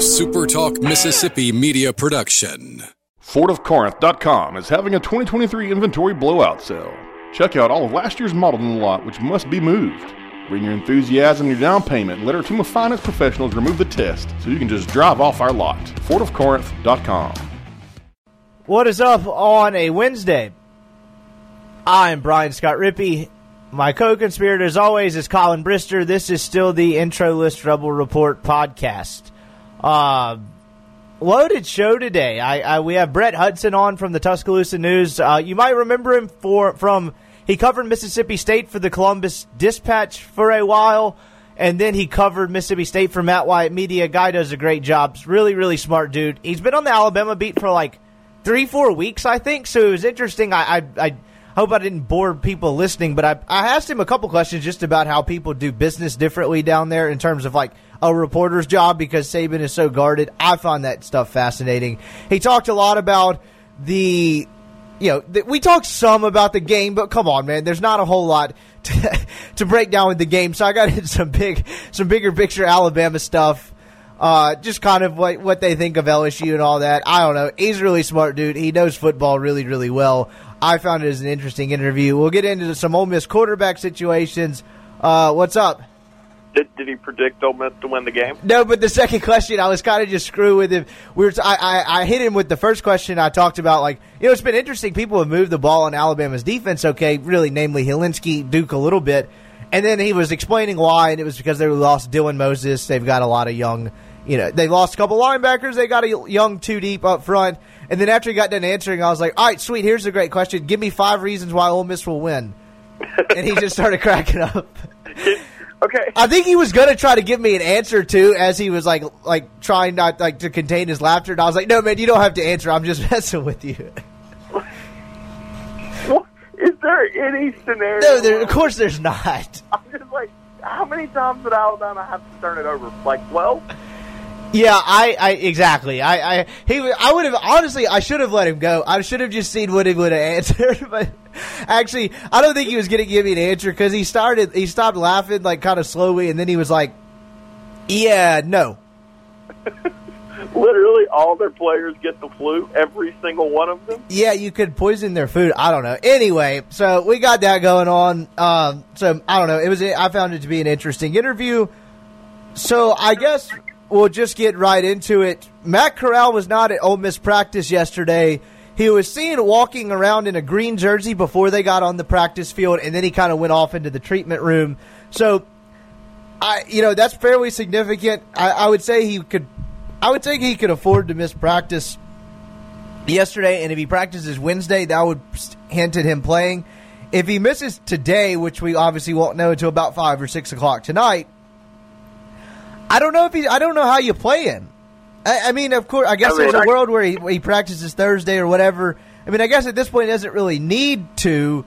SuperTalk Mississippi media production. FordofCorinth.com is having a 2023 inventory blowout sale. Check out all of last year's models in the lot, which must be moved. Bring your enthusiasm and your down payment and let our team of finance professionals remove the test so you can just drive off our lot. FordofCorinth.com. What is up on a Wednesday? I'm Brian Scott Rippey. My co-conspirator, as always, is Colin Brister. This is still the Intro List Rebel Report podcast. Uh, loaded show today. I, I, we have Brett Hudson on from the Tuscaloosa News. Uh, you might remember him for from he covered Mississippi State for the Columbus Dispatch for a while, and then he covered Mississippi State for Matt Wyatt Media. Guy does a great job. Really, really smart dude. He's been on the Alabama beat for like three, four weeks, I think. So it was interesting. I, I, I hope I didn't bore people listening, but I, I asked him a couple questions just about how people do business differently down there in terms of like a reporter's job because Saban is so guarded. I find that stuff fascinating. He talked a lot about the, you know, we talked some about the game, but come on, man, there's not a whole lot to, to break down with the game. So I got into some big, some bigger picture Alabama stuff. Uh, just kind of what what they think of LSU and all that. I don't know. He's a really smart dude. He knows football really, really well. I found it as an interesting interview. We'll get into some Ole Miss quarterback situations. Uh, what's up? Did, did he predict Ole Miss to win the game? No, but the second question, I was kind of just screw with him. We were, t- I, I, I hit him with the first question. I talked about like you know it's been interesting. People have moved the ball on Alabama's defense. Okay, really, namely Hilinski, Duke a little bit, and then he was explaining why, and it was because they lost Dylan Moses. They've got a lot of young, you know, they lost a couple linebackers. They got a young two deep up front. And then after he got done answering, I was like, "All right, sweet. Here's a great question. Give me five reasons why Ole Miss will win." and he just started cracking up. Okay. I think he was gonna try to give me an answer too, as he was like like trying not like to contain his laughter. And I was like, "No, man, you don't have to answer. I'm just messing with you." What, is there any scenario? no, there, of course there's not. I'm just like, how many times did Alabama have to turn it over? Like twelve? Yeah, I, I exactly. I, I he I would have honestly I should have let him go. I should have just seen what he would have answered. But actually, I don't think he was going to give me an answer because he started he stopped laughing like kind of slowly, and then he was like, "Yeah, no." Literally, all their players get the flu. Every single one of them. Yeah, you could poison their food. I don't know. Anyway, so we got that going on. Um, so I don't know. It was. I found it to be an interesting interview. So I guess we'll just get right into it. Matt Corral was not at Ole Miss practice yesterday. He was seen walking around in a green jersey before they got on the practice field, and then he kind of went off into the treatment room. So, I, you know, that's fairly significant. I, I would say he could. I would say he could afford to miss practice yesterday, and if he practices Wednesday, that would hint at him playing. If he misses today, which we obviously won't know until about five or six o'clock tonight, I don't know if he. I don't know how you play him. I, I mean, of course, I guess I mean, there's a world where he, he practices Thursday or whatever. I mean, I guess at this point he doesn't really need to.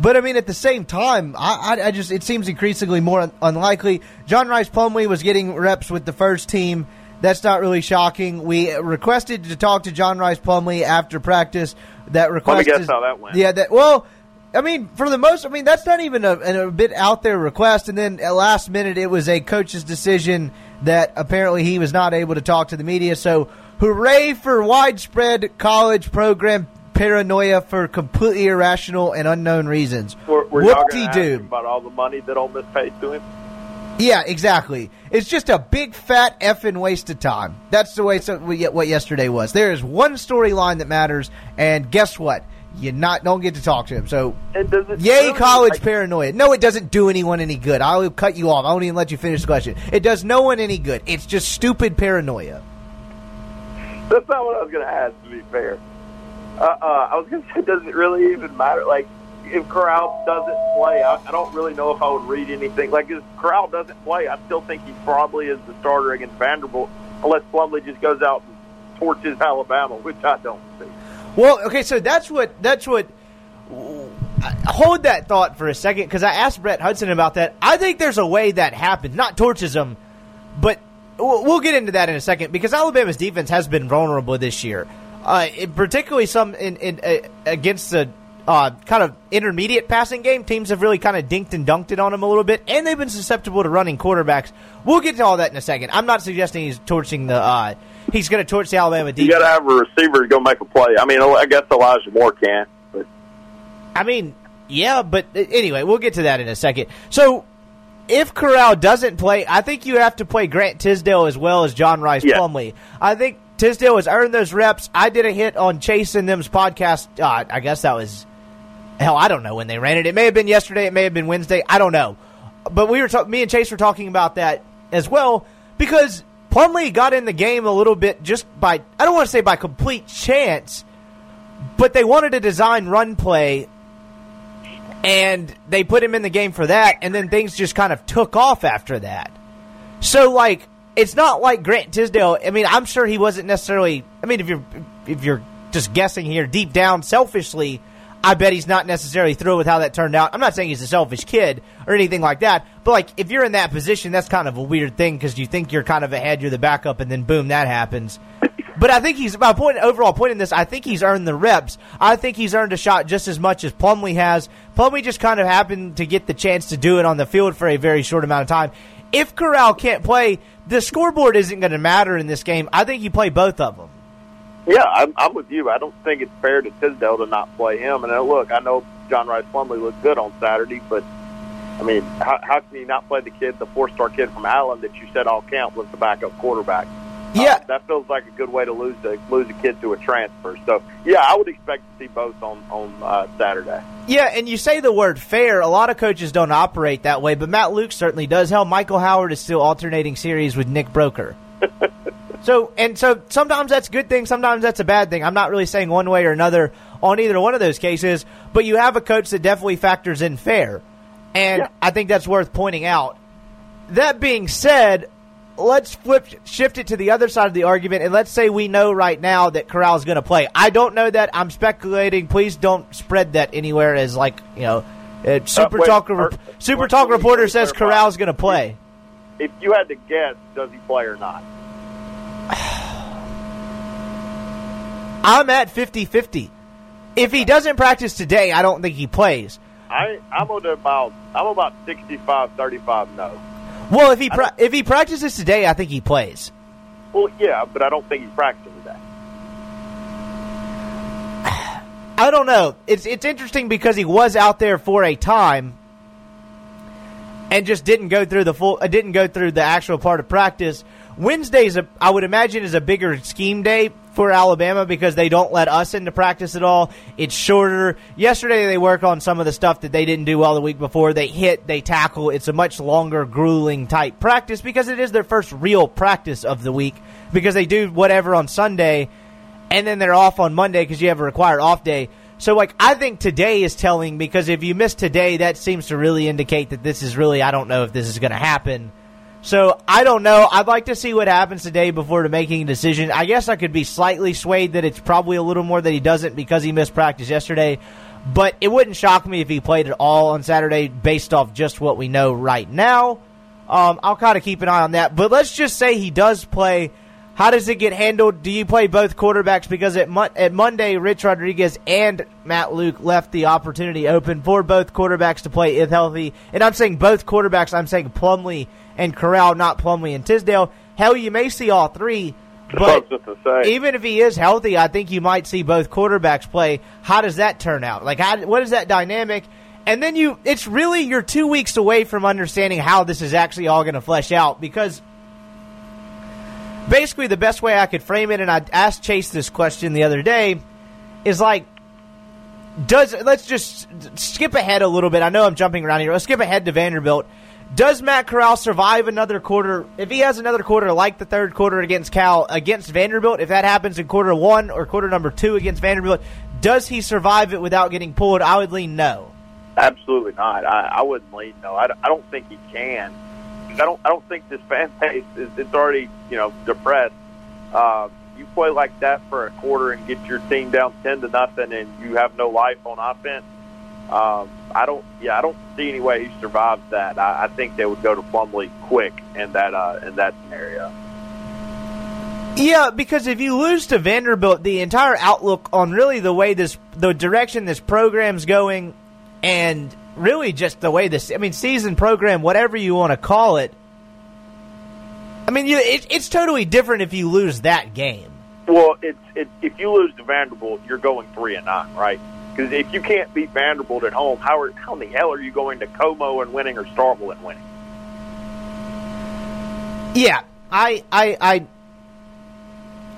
But I mean, at the same time, I, I, I just it seems increasingly more un- unlikely. John Rhys Plumlee was getting reps with the first team. That's not really shocking. We requested to talk to John Rhys Plumlee after practice. That request Let me guess is- how that went. Yeah, that well. I mean, for the most, I mean, that's not even a, a bit out there request. And then at last minute, it was a coach's decision that apparently he was not able to talk to the media. So, hooray for widespread college program paranoia for completely irrational and unknown reasons. Were, were y'all Whoop-de-doo. about all the money that Ole Miss paid to him? Yeah, exactly. It's just a big fat effing waste of time. That's the way so, what yesterday was. There is one storyline that matters, and guess what? You not don't get to talk to him. So, And does it yay, college like, paranoia. No, it doesn't do anyone any good. I'll cut you off. I won't even let you finish the question. It does no one any good. It's just stupid paranoia. That's not what I was going to ask. To be fair, uh, uh, I was going to say, does it really even matter? Like, if Corral doesn't play, I, I don't really know if I would read anything. Like, if Corral doesn't play, I still think he probably is the starter against Vanderbilt, unless Plumlee just goes out and torches Alabama, which I don't see. Well, okay, so that's what that's what. Hold that thought for a second because I asked Brett Hudson about that. I think there's a way that happens, not torches them, but we'll get into that in a second because Alabama's defense has been vulnerable this year, uh, particularly some in, in uh, against the uh, kind of intermediate passing game. Teams have really kind of dinked and dunked it on them a little bit, and they've been susceptible to running quarterbacks. We'll get to all that in a second. I'm not suggesting he's torching the. He's going to torch the Alabama defense. You got to have a receiver to go make a play. I mean, I guess Elijah Moore can, but I mean, yeah, but uh, anyway, we'll get to that in a second. So. If Corral doesn't play, I think you have to play Grant Tisdale as well as John Rhys Yeah. Plumlee. I think Tisdale has earned those reps. I did a hit on Chase and them's podcast. Uh, I guess that was hell. I don't know when they ran it. It may have been yesterday. It may have been Wednesday. I don't know. But we were ta- me and Chase were talking about that as well because Plumlee got in the game a little bit just by I don't want to say by complete chance, but they wanted to design run play and they put him in the game for that and then things just kind of took off after that. So like it's not like Grant Tisdale. I mean, I'm sure he wasn't necessarily. I mean, if you're if you're just guessing here, deep down, selfishly, I bet he's not necessarily thrilled with how that turned out. I'm not saying he's a selfish kid or anything like that, but like if you're in that position, that's kind of a weird thing because you think you're kind of ahead, you're the backup, and then boom, that happens. But I think he's my point. Overall point in this, I think he's earned the reps. I think he's earned a shot just as much as Plumlee has. Plumlee just kind of happened to get the chance to do it on the field for a very short amount of time. If Corral can't play, the scoreboard isn't going to matter in this game. I think you play both of them. Yeah, I'm, I'm with you. I don't think it's fair to Tisdale to not play him. And uh, look, I know John Rhys Plumlee looked good on Saturday, but I mean, how, how can you not play the kid, the four-star kid from Allen that you said all camp was the backup quarterback? Yeah. Uh, that feels like a good way to lose the lose a kid to a transfer. So yeah, I would expect to see both on on uh, Saturday. Yeah, and you say the word fair. A lot of coaches don't operate that way, but Matt Luke certainly does. Hell, Michael Howard is still alternating series with Nick Broker. so, and so sometimes that's a good thing, sometimes that's a bad thing. I'm not really saying one way or another on either one of those cases, but you have a coach that definitely factors in fair. And Yeah. I think that's worth pointing out. That being said, let's flip shift it to the other side of the argument and let's say we know right now that Corral is going to play. I don't know that. I'm speculating. Please don't spread that anywhere as like, you know, uh, Super wait, Talk or- Super wait, Talk reporter says Corral is going to play. If you had to guess, does he play or not? I'm at 50-50. If he doesn't practice today, I don't think he plays. I I'm about I'm about 65-35 no. Well, if he pra- if he practices today, I think he plays. Well, yeah, but I don't think he's practicing today. I don't know. It's it's interesting because he was out there for a time and just didn't go through the full uh, didn't go through the actual part of practice. Wednesdays I would imagine is a bigger scheme day for Alabama because they don't let us into practice at all. It's shorter. Yesterday they work on some of the stuff that they didn't do well the week before. They hit, they tackle. It's a much longer, grueling type practice because it is their first real practice of the week because they do whatever on Sunday and then they're off on Monday because you have a required off day. So, like, I think today is telling because if you miss today, that seems to really indicate that this is really, I don't know if this is going to happen. So, I don't know. I'd like to see what happens today before making a decision. I guess I could be slightly swayed that it's probably a little more that he doesn't because he missed practice yesterday. But it wouldn't shock me if he played at all on Saturday based off just what we know right now. Um, I'll kind of keep an eye on that. But let's just say he does play. How does it get handled? Do you play both quarterbacks? Because at, Mon- at Monday, Rich Rodriguez and Matt Luke left the opportunity open for both quarterbacks to play if healthy. And I'm saying both quarterbacks. I'm saying Plumlee and Corral, not Plumlee and Tisdale. Hell, you may see all three. But was just to say, even if he is healthy, I think you might see both quarterbacks play. How does that turn out? Like, how, what is that dynamic? And then you, it's really you're two weeks away from understanding how this is actually all going to flesh out because basically the best way I could frame it, and I asked Chase this question the other day, is like, does let's just skip ahead a little bit. I know I'm jumping around here. Let's skip ahead to Vanderbilt. Does Matt Corral survive another quarter? If he has another quarter like the third quarter against Cal against Vanderbilt, if that happens in quarter one or quarter number two against Vanderbilt, does he survive it without getting pulled? I would lean no. absolutely not. I, I wouldn't lean no. I, I don't think he can. I don't. I don't think this fan base is. It's already you know depressed. Uh, you play like that for a quarter and get your team down ten to nothing, and you have no life on offense. Um, I don't. Yeah, I don't see any way he survives that. I, I think they would go to Plumlee quick in that uh, in that scenario. Yeah, because if you lose to Vanderbilt, the entire outlook on really the way this the direction this program's going, and really just the way this I mean season program, whatever you want to call it. I mean, you, it, it's totally different if you lose that game. Well, it's it, if you lose to Vanderbilt, you're going three and nine, right? Because if you can't beat Vanderbilt at home, how are, how in the hell are you going to Como and winning or Starkville and winning? Yeah, I, I, I,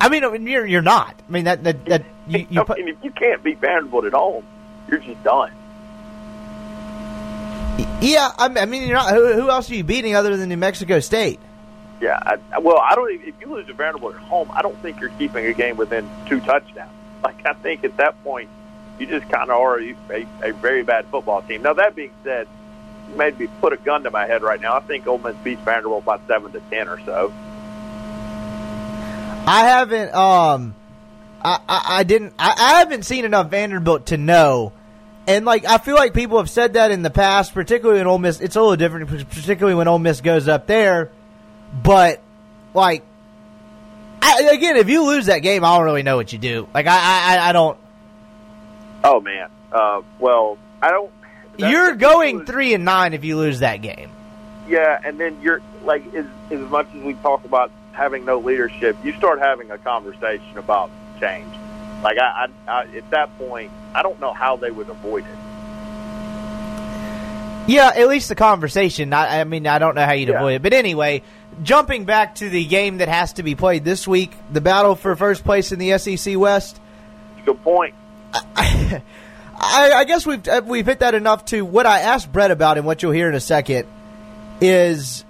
I mean, you're you're not. I mean that that, that you, you I mean, if you can't beat Vanderbilt at home, you're just done. Yeah, I mean, you're not. Who, who else are you beating other than New Mexico State? Yeah, I, well, I don't. If you lose to Vanderbilt at home, I don't think you're keeping a game within two touchdowns. Like I think at that point, you just kind of are a, a, very bad football team. Now that being said, you made me put a gun to my head right now. I think Ole Miss beats Vanderbilt by seven to ten or so. I haven't. Um, I, I, I didn't. I, I haven't seen enough Vanderbilt to know. And like I feel like people have said that in the past, particularly in Ole Miss. It's a little different, particularly when Ole Miss goes up there. But like I, again, if you lose that game, I don't really know what you do. Like I, I, I don't. Oh man. Uh, well, I don't. You're going three and nine if you lose that game. Yeah, and then you're like as as much as we talk about having no leadership, you start having a conversation about change. Like I, I, I at that point, I don't know how they would avoid it. Yeah, at least the conversation. I, I mean, I don't know how you'd yeah. avoid it, but anyway, jumping back to the game that has to be played this week, the battle for first place in the SEC West. Good point. I, I, guess we've uh, we've hit that enough to what I asked Brett about, and what you'll hear in a second is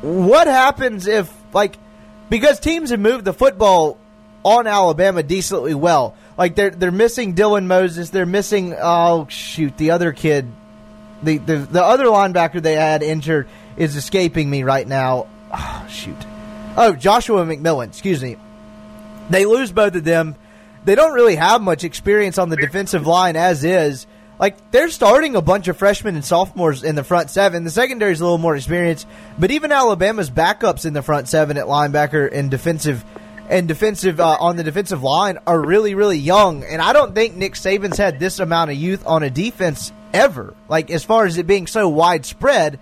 what happens if like because teams have moved the football on Alabama decently well. Like they're they're missing Dylan Moses, they're missing oh shoot the other kid, the the, the other linebacker they had injured is escaping me right now. Oh, shoot. Oh, Joshua McMillon, excuse me. They lose both of them. They don't really have much experience on the defensive line as is. Like they're starting a bunch of freshmen and sophomores in the front seven. The secondary is a little more experienced, but even Alabama's backups in the front seven at linebacker and defensive and defensive uh, on the defensive line are really really young. And I don't think Nick Saban's had this amount of youth on a defense ever. Like as far as it being so widespread.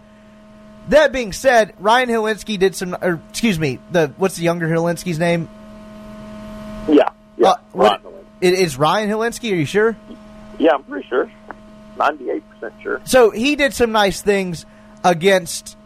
That being said, Ryan Hilinski did some. Or, excuse me, the what's the younger Hilinski's name? Yeah, yeah. Uh, what, it is Ryan Hilinski. Are you sure? Yeah, I'm pretty sure. Ninety-eight percent sure. So he did some nice things against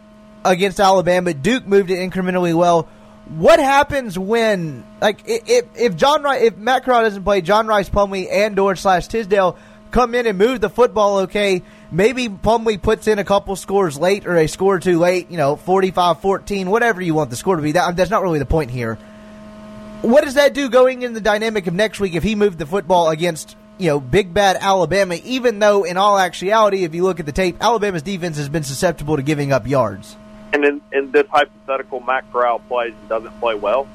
against Alabama. Duke moved it incrementally well. What happens when, like, if if John Rhys, if Matt Corral doesn't play, John Rhys Plumlee and or slash Tisdale come in and move the football okay? Maybe Plumlee puts in a couple scores late or a score too late, you know, 45 14, whatever you want the score to be. That, that's not really the point here. What does that do going in the dynamic of next week if he moved the football against, you know, big bad Alabama, even though in all actuality, if you look at the tape, Alabama's defense has been susceptible to giving up yards? And in, in this hypothetical, Matt Corral plays and doesn't play well,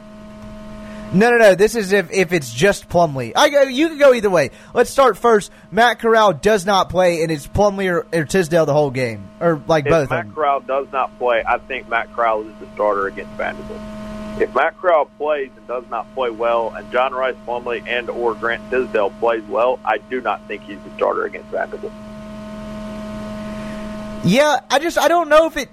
no, no, no. This is if, if it's just Plumlee. I you can go either way. Let's start first. Matt Corral does not play, and it's Plumlee or, or Tisdale the whole game, or like if both. Matt Corral does not play, I think Matt Corral is the starter against Vanderbilt. If Matt Corral plays and does not play well, and John Rhys Plumlee and or Grant Tisdale plays well, I do not think he's the starter against Vanderbilt. Yeah, I just I don't know if it.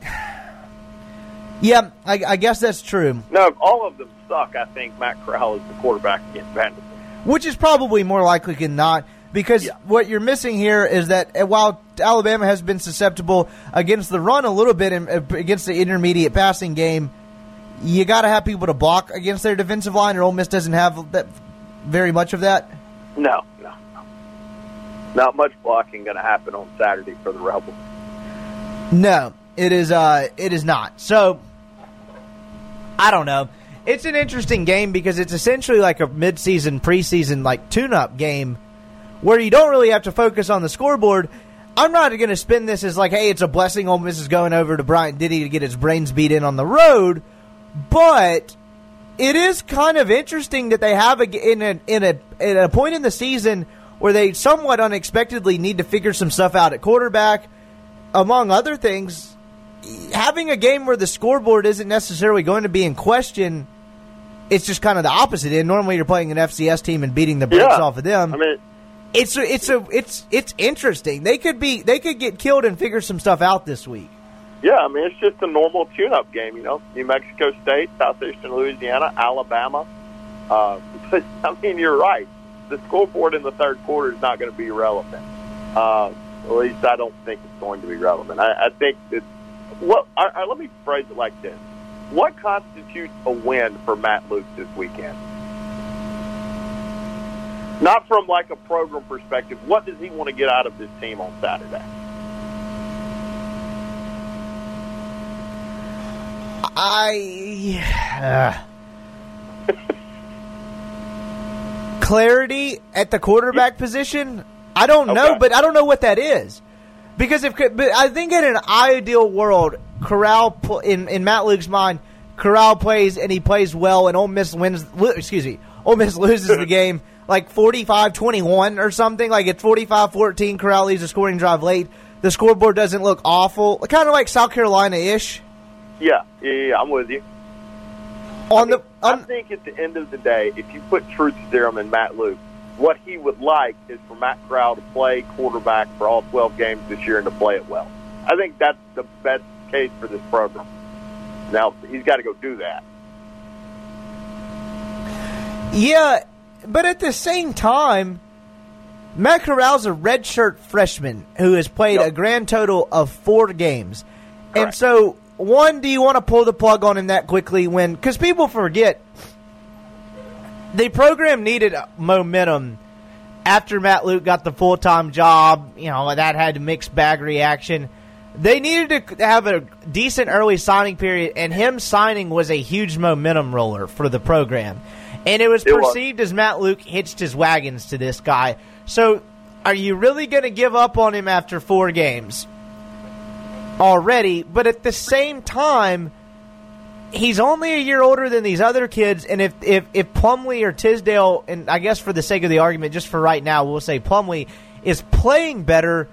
Yeah, I, I guess that's true. No, if all of them suck, I think Matt Corral is the quarterback against Vanderbilt. Which is probably more likely than not, because yeah. what you're missing here is that uh, while Alabama has been susceptible against the run a little bit in, uh, against the intermediate passing game, you got to have people to block against their defensive line, or Ole Miss doesn't have that very much of that. No, no, no. Not much blocking going to happen on Saturday for the Rebels. No, it is. Uh, it is not. So I don't know. It's an interesting game because it's essentially like a midseason, preseason, like tune-up game where you don't really have to focus on the scoreboard. I'm not going to spin this as like, hey, it's a blessing Ole Miss is going over to Bryant-Denny to get its brains beat in on the road, but it is kind of interesting that they have a in a in a in a point in the season where they somewhat unexpectedly need to figure some stuff out at quarterback, among other things having a game where the scoreboard isn't necessarily going to be in question, it's just kind of the opposite. And normally you're playing an FCS team and beating the brakes yeah. off of them. I mean, it's a, it's a it's it's interesting. They could be they could get killed and figure some stuff out this week. Yeah, I mean it's just a normal tune-up game. You know, New Mexico State, Southeastern Louisiana, Alabama. Uh, but I mean, you're right. The scoreboard in the third quarter is not going to be relevant. Uh, at least I don't think it's going to be relevant. I, I think it's what. I, I, let me phrase it like this: What constitutes a win for Matt Luke this weekend? Not from like a program perspective. What does he want to get out of this team on Saturday? I. Uh, clarity at the quarterback position. I don't know, but I don't know what that is. Because if but I think in an ideal world, Corral in in Matt Luke's mind, Corral plays and he plays well, and Ole Miss wins. lo- Excuse me, Ole Miss loses the game like 45-21 or something. Like it's 45-14. Corral leaves a scoring drive late. The scoreboard doesn't look awful, kind of like South Carolina ish. Yeah, yeah, yeah, I'm with you. On the I think at the end of the day, if you put truth serum in Matt Luke, what he would like is for Matt Corral to play quarterback for all 12 games this year and to play it well. I think that's the best case for this program. Now, he's got to go do that. Yeah, but at the same time, Matt Corral's a redshirt freshman who has played Yep. a grand total of four games. And so, one, do you want to pull the plug on him that quickly when, because people forget, the program needed momentum after Matt Luke got the full time job. You know, that had a mixed bag reaction. They needed to have a decent early signing period, and him signing was a huge momentum roller for the program. And it was It was. perceived as Matt Luke hitched his wagons to this guy. So, are you really going to give up on him after four games already? But at the same time, he's only a year older than these other kids, and if if if or Tisdale, and I guess for the sake of the argument, just for right now, we'll say Plumlee is playing better.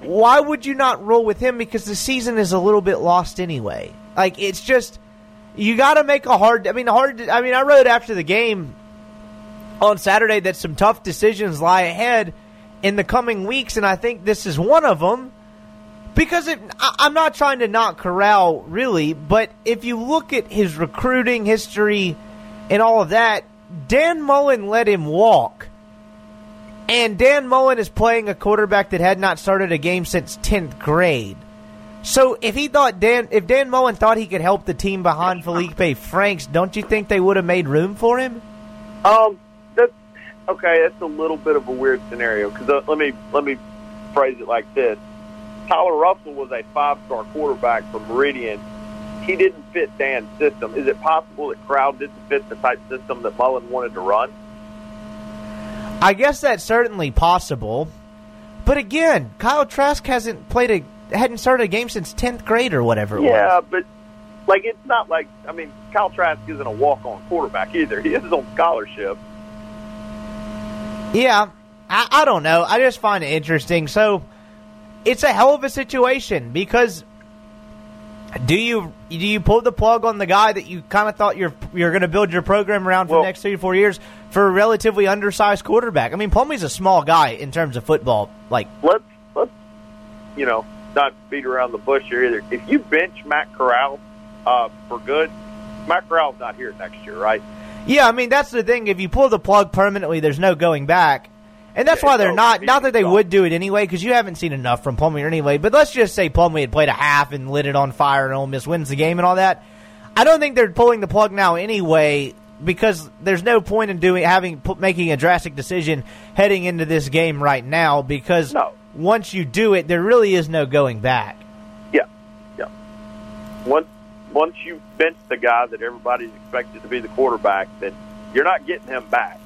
Why would you not roll with him? Because the season is a little bit lost anyway. Like it's just you got to make a hard. I mean, hard. I mean, I wrote after the game on Saturday that some tough decisions lie ahead in the coming weeks, and I think this is one of them because it, I, I'm not trying to knock Corral really, but if you look at his recruiting history and all of that, Dan Mullen let him walk. And Dan Mullen is playing a quarterback that had not started a game since 10th grade. So if he thought Dan, if Dan Mullen thought he could help the team behind Felipe Franks, don't you think they would have made room for him? Um, that's okay. That's a little bit of a weird scenario because uh, let me let me phrase it like this: Tyler Russell was a five-star quarterback from Meridian. He didn't fit Dan's system. Is it possible that Crowd didn't fit the type system that Mullen wanted to run? I guess that's certainly possible. But again, Kyle Trask hasn't played a hadn't started a game since tenth grade or whatever it Yeah, was. but like it's not like I mean, Kyle Trask isn't a walk-on quarterback either. He is on scholarship. Yeah, I, I don't know. I just find it interesting. So it's a hell of a situation because do you do you pull the plug on the guy that you kind of thought you're you're going to build your program around for Well- the next three to four years for a relatively undersized quarterback? I mean, Plumlee's a small guy in terms of football. Like, let's let's you know not beat around the bush here either. If you bench Matt Corral uh, for good, Matt Corral's not here next year, right? Yeah, I mean that's the thing. If you pull the plug permanently, there's no going back, and that's Yeah, why they're no, not. Not that they gone. would do it anyway, because you haven't seen enough from Plumlee anyway. But let's just say Plumlee had played a half and lit it on fire, and Ole Miss wins the game and all that. I don't think they're pulling the plug now anyway, because there's no point in doing having making a drastic decision heading into this game right now. Because No. once you do it, there really is no going back. Yeah, yeah. Once once you bench the guy that everybody's expected to be the quarterback, then you're not getting him back.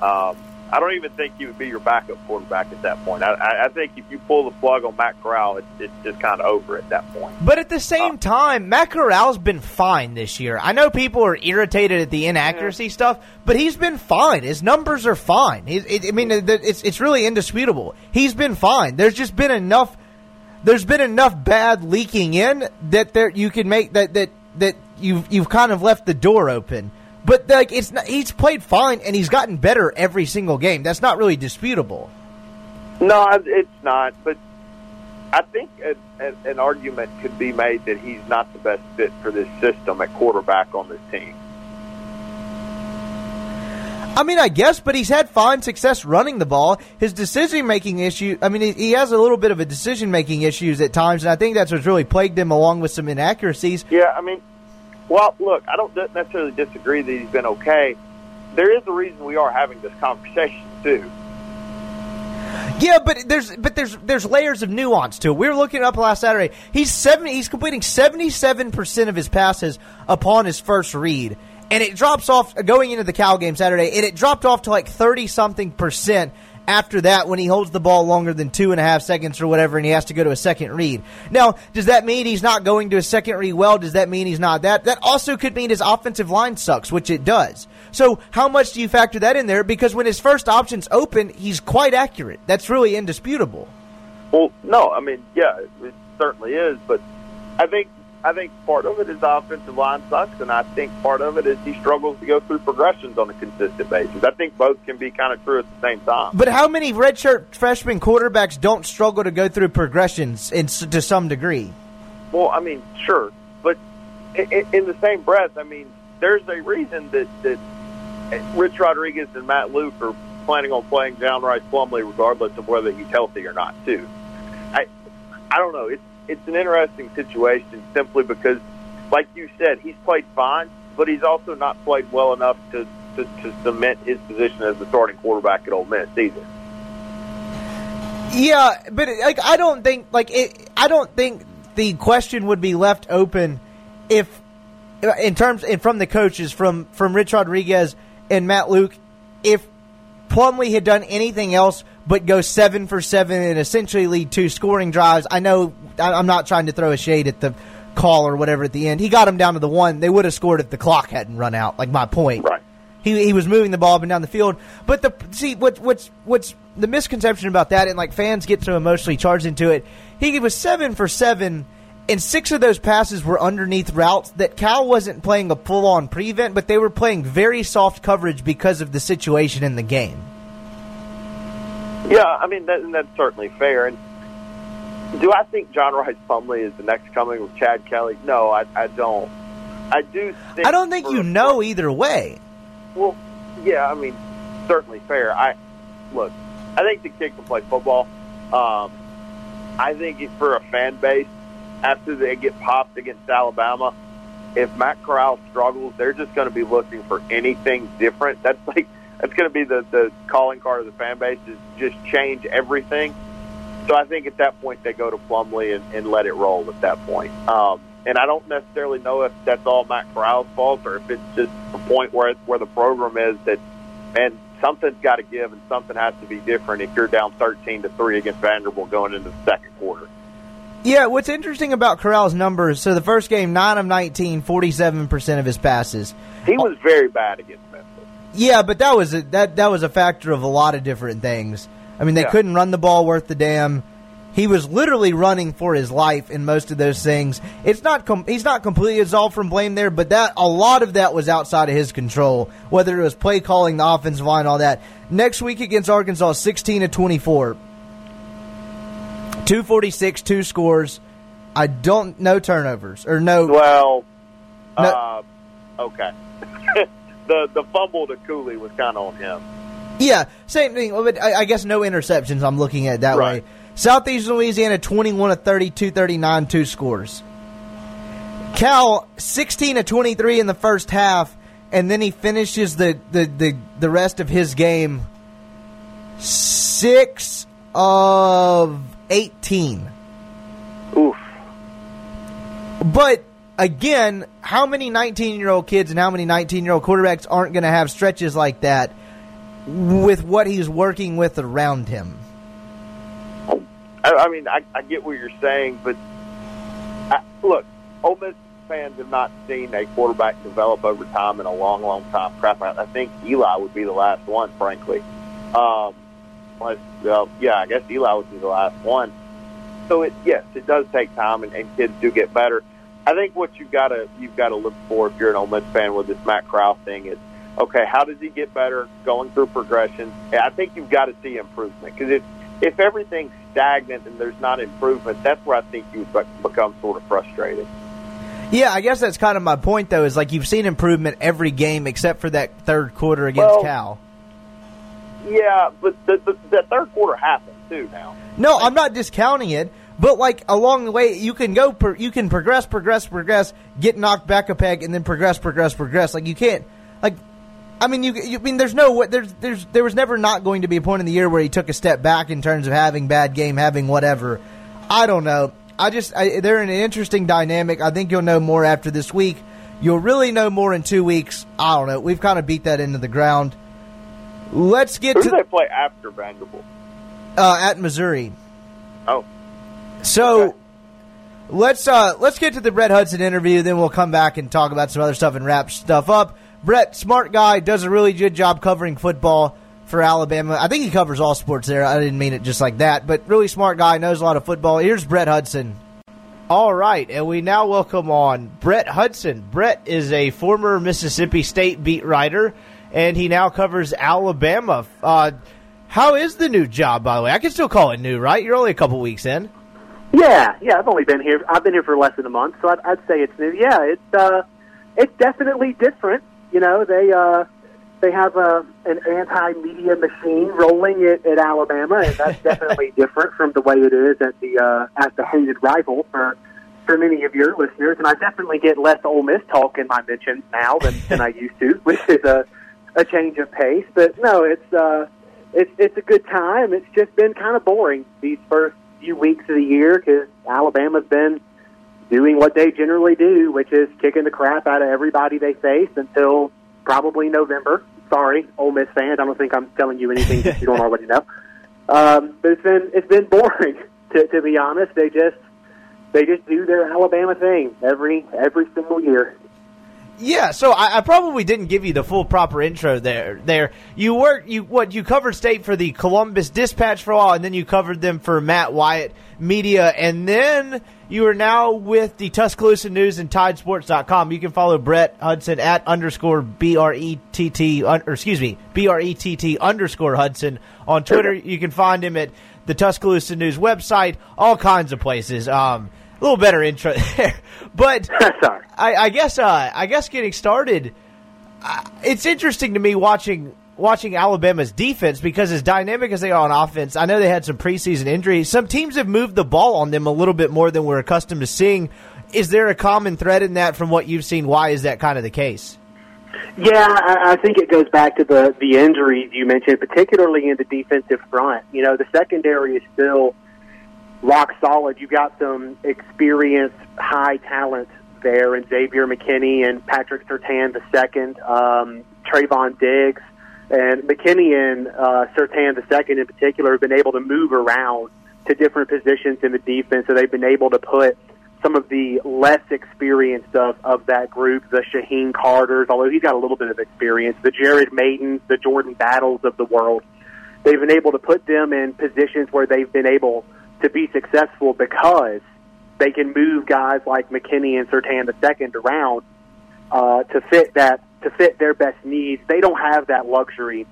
Um, I don't even think he would be your backup quarterback at that point. I, I, I think if you pull the plug on Matt Corral, it's, it's just kind of over at that point. But at the same uh, time, Matt Corral's been fine this year. I know people are irritated at the inaccuracy stuff, but he's been fine. His numbers are fine. He's, it, I mean, it's it's really indisputable. He's been fine. There's just been enough. There's been enough bad leaking in that there you can make that that that you've you've kind of left the door open. But like it's not, he's played fine and he's gotten better every single game. That's not really disputable. No, it's not. But I think a, a, an argument could be made that he's not the best fit for this system at quarterback on this team. I mean, I guess, but he's had fine success running the ball. His decision making issue, I mean, he, he has a little bit of a decision making issues at times, and I think that's what's really plagued him along with some inaccuracies. Yeah, I mean, well, look, I don't necessarily disagree that he's been okay. There is a reason we are having this conversation, too. Yeah, but there's but there's there's layers of nuance to it. We were looking up last Saturday. He's seventy. He's completing seventy seven percent of his passes upon his first read, and it drops off going into the Cal game Saturday, and it dropped off to like thirty something percent after that when he holds the ball longer than two and a half seconds or whatever, and he has to go to a second read. Now, does that mean he's not going to a second read well? Does that mean he's not that? That also could mean his offensive line sucks, which it does. So, how much do you factor that in there? Because when his first option's open, he's quite accurate. That's really indisputable. Well, no, I mean, yeah, it certainly is, but I think I think part of it is offensive line sucks, and I think part of it is he struggles to go through progressions on a consistent basis. I think both can be kind of true at the same time. But how many redshirt freshman quarterbacks don't struggle to go through progressions in, to some degree? Well, I mean, sure, but in, in the same breath, I mean, there's a reason that that Rich Rodriguez and Matt Luke are planning on playing Rhys Plumlee, regardless of whether he's healthy or not. Too, I I don't know. It's it's an interesting situation simply because, like you said, he's played fine, but he's also not played well enough to, to, to cement his position as the starting quarterback at Ole Miss either. Yeah, but like I don't think like it, I don't think the question would be left open if in terms and from the coaches from from Rich Rodriguez and Matt Luke if Plumlee had done anything else but go seven for seven and essentially lead two scoring drives. I know I'm not trying to throw a shade at the call or whatever at the end. He got them down to the one. They would have scored if the clock hadn't run out. Like my point. Right. He, he was moving the ball up and down the field. But the see what what's what's the misconception about that and like fans get so emotionally charged into it. He was seven for seven and six of those passes were underneath routes that Cal wasn't playing a full on prevent, but they were playing very soft coverage because of the situation in the game. Yeah, I mean that, that's certainly fair. And do I think John Rhys Plumlee is the next coming of Chad Kelly? No, I, I don't. I do. I don't think you know either way. Well, yeah, I mean, certainly fair. I look. I think the kid can play football. Um, I think if for a fan base, after they get popped against Alabama, if Matt Corral struggles, they're just going to be looking for anything different. That's like that's going to be the the calling card of the fan base is just change everything. So I think at that point they go to Plumlee and, and let it roll at that point. Um, and I don't necessarily know if that's all Matt Corral's fault or if it's just a point where where the program is that, man, something's got to give and something has to be different if you're down 13 to three against Vanderbilt going into the second quarter. Yeah, what's interesting about Corral's numbers, so the first game, 9 of 19, 47% of his passes. He was very bad against Memphis. Yeah, but that was a, that that was a factor of a lot of different things. I mean, they yeah. couldn't run the ball worth the damn. He was literally running for his life in most of those things. It's not com- he's not completely absolved from blame there, but that a lot of that was outside of his control. Whether it was play calling, the offensive line, all that. Next week against Arkansas, sixteen to twenty four. 246, two scores. I don't no turnovers or no. Well, no, uh, okay. the the fumble to Cooley was kind of on him. Yeah, same thing. But I, I, guess no interceptions. I'm looking at that right. way. Southeast Louisiana 21 to 32, 39, two scores. Cal 16 to 23 in the first half, and then he finishes the the the, the rest of his game six of 18. Oof. But again, how many 19 year old kids and how many 19 year old quarterbacks aren't going to have stretches like that with what he's working with around him? I, I mean, I, I, get what you're saying, but I, look, Ole Miss fans have not seen a quarterback develop over time in a long, long time. Crap, I, I think Eli would be the last one, frankly. Um, well, yeah, I guess Eli would be the last one. So it yes, it does take time, and, and kids do get better. I think what you've got to you've got to look for if you're an Ole Miss fan with this Matt Corral thing is okay. How does he get better going through progression? I think you've got to see improvement because if if everything's stagnant and there's not improvement, that's where I think you become sort of frustrated. Yeah, I guess that's kind of my point, though. Is like you've seen improvement every game except for that third quarter against Well, Cal. Yeah, but the, the, the third quarter happened too now. No, I'm not discounting it, but like along the way, you can go, per, you can progress, progress, progress, get knocked back a peg, and then progress, progress, progress. Like you can't, like, I mean, you, you I mean, there's no, there's, there's, there was never not going to be a point in the year where he took a step back in terms of having bad game, having whatever. I don't know. I just, I, they're in an interesting dynamic. I think you'll know more after this week. You'll really know more in two weeks. I don't know. We've kind of beat that into the ground. Let's get Who do to they play after Vanderbilt? uh, at Missouri. Oh, So Okay. let's uh, let's get to the Brett Hudson interview. Then we'll come back and talk about some other stuff and wrap stuff up. Brett, smart guy, does a really good job covering football for Alabama. I think he covers all sports there. I didn't mean it just like that, but really smart guy, knows a lot of football. Here's Brett Hudson. All right, and we now welcome on Brett Hudson. Brett is a former Mississippi State beat writer, and he now covers Alabama. Uh, how is the new job, by the way? I can still call it new, right? You're only a couple weeks in. Yeah, yeah. I've only been here. I've been here for less than a month, so I'd, I'd say it's new. Yeah, it's uh, it's definitely different. You know, they uh, they have a an anti-media machine rolling at, at Alabama, and that's definitely different from the way it is at the uh, at the hated rival for for many of your listeners. And I definitely get less Ole Miss talk in my mentions now than, than I used to, which is a a change of pace. But no, it's uh, it's it's a good time. It's just been kind of boring these first few weeks of the year because Alabama's been doing what they generally do, which is kicking the crap out of everybody they face until probably November. Sorry, Ole Miss fans. I don't think I'm telling you anything that you don't already know. Um, but it's been it's been boring to, to be honest. They just they just do their Alabama thing every every single year. Yeah, so I, I probably didn't give you the full proper intro there. There, you worked. You what? You covered state for the Columbus Dispatch for a while, and then you covered them for Matt Wyatt Media, and then you are now with the Tuscaloosa News and TideSports.com. You can follow Brett Hudson at underscore b r e t t or excuse me b r e t t underscore Hudson on Twitter. You can find him at the Tuscaloosa News website, all kinds of places. Um, a little better intro there, but. Sorry. I, I guess uh, I guess getting started, uh, it's interesting to me watching watching Alabama's defense because as dynamic as they are on offense, I know they had some preseason injuries. Some teams have moved the ball on them a little bit more than we're accustomed to seeing. Is there a common thread in that from what you've seen? Why is that kind of the case? Yeah, I, I think it goes back to the the injuries you mentioned, particularly in the defensive front. You know, the secondary is still rock solid. You've got some experienced, high talent there, and Xavier McKinney and Patrick Surtain the second, um, Trevon Diggs, and McKinney and uh, Surtain second in particular have been able to move around to different positions in the defense, so they've been able to put some of the less experienced of, of that group, the Shyheim Carters, although he's got a little bit of experience, the Jared Maydens, the Jordan Battles of the world. They've been able to put them in positions where they've been able to be successful because they can move guys like McKinney and Surtain the second around uh, to fit that to fit their best needs. They don't have that luxury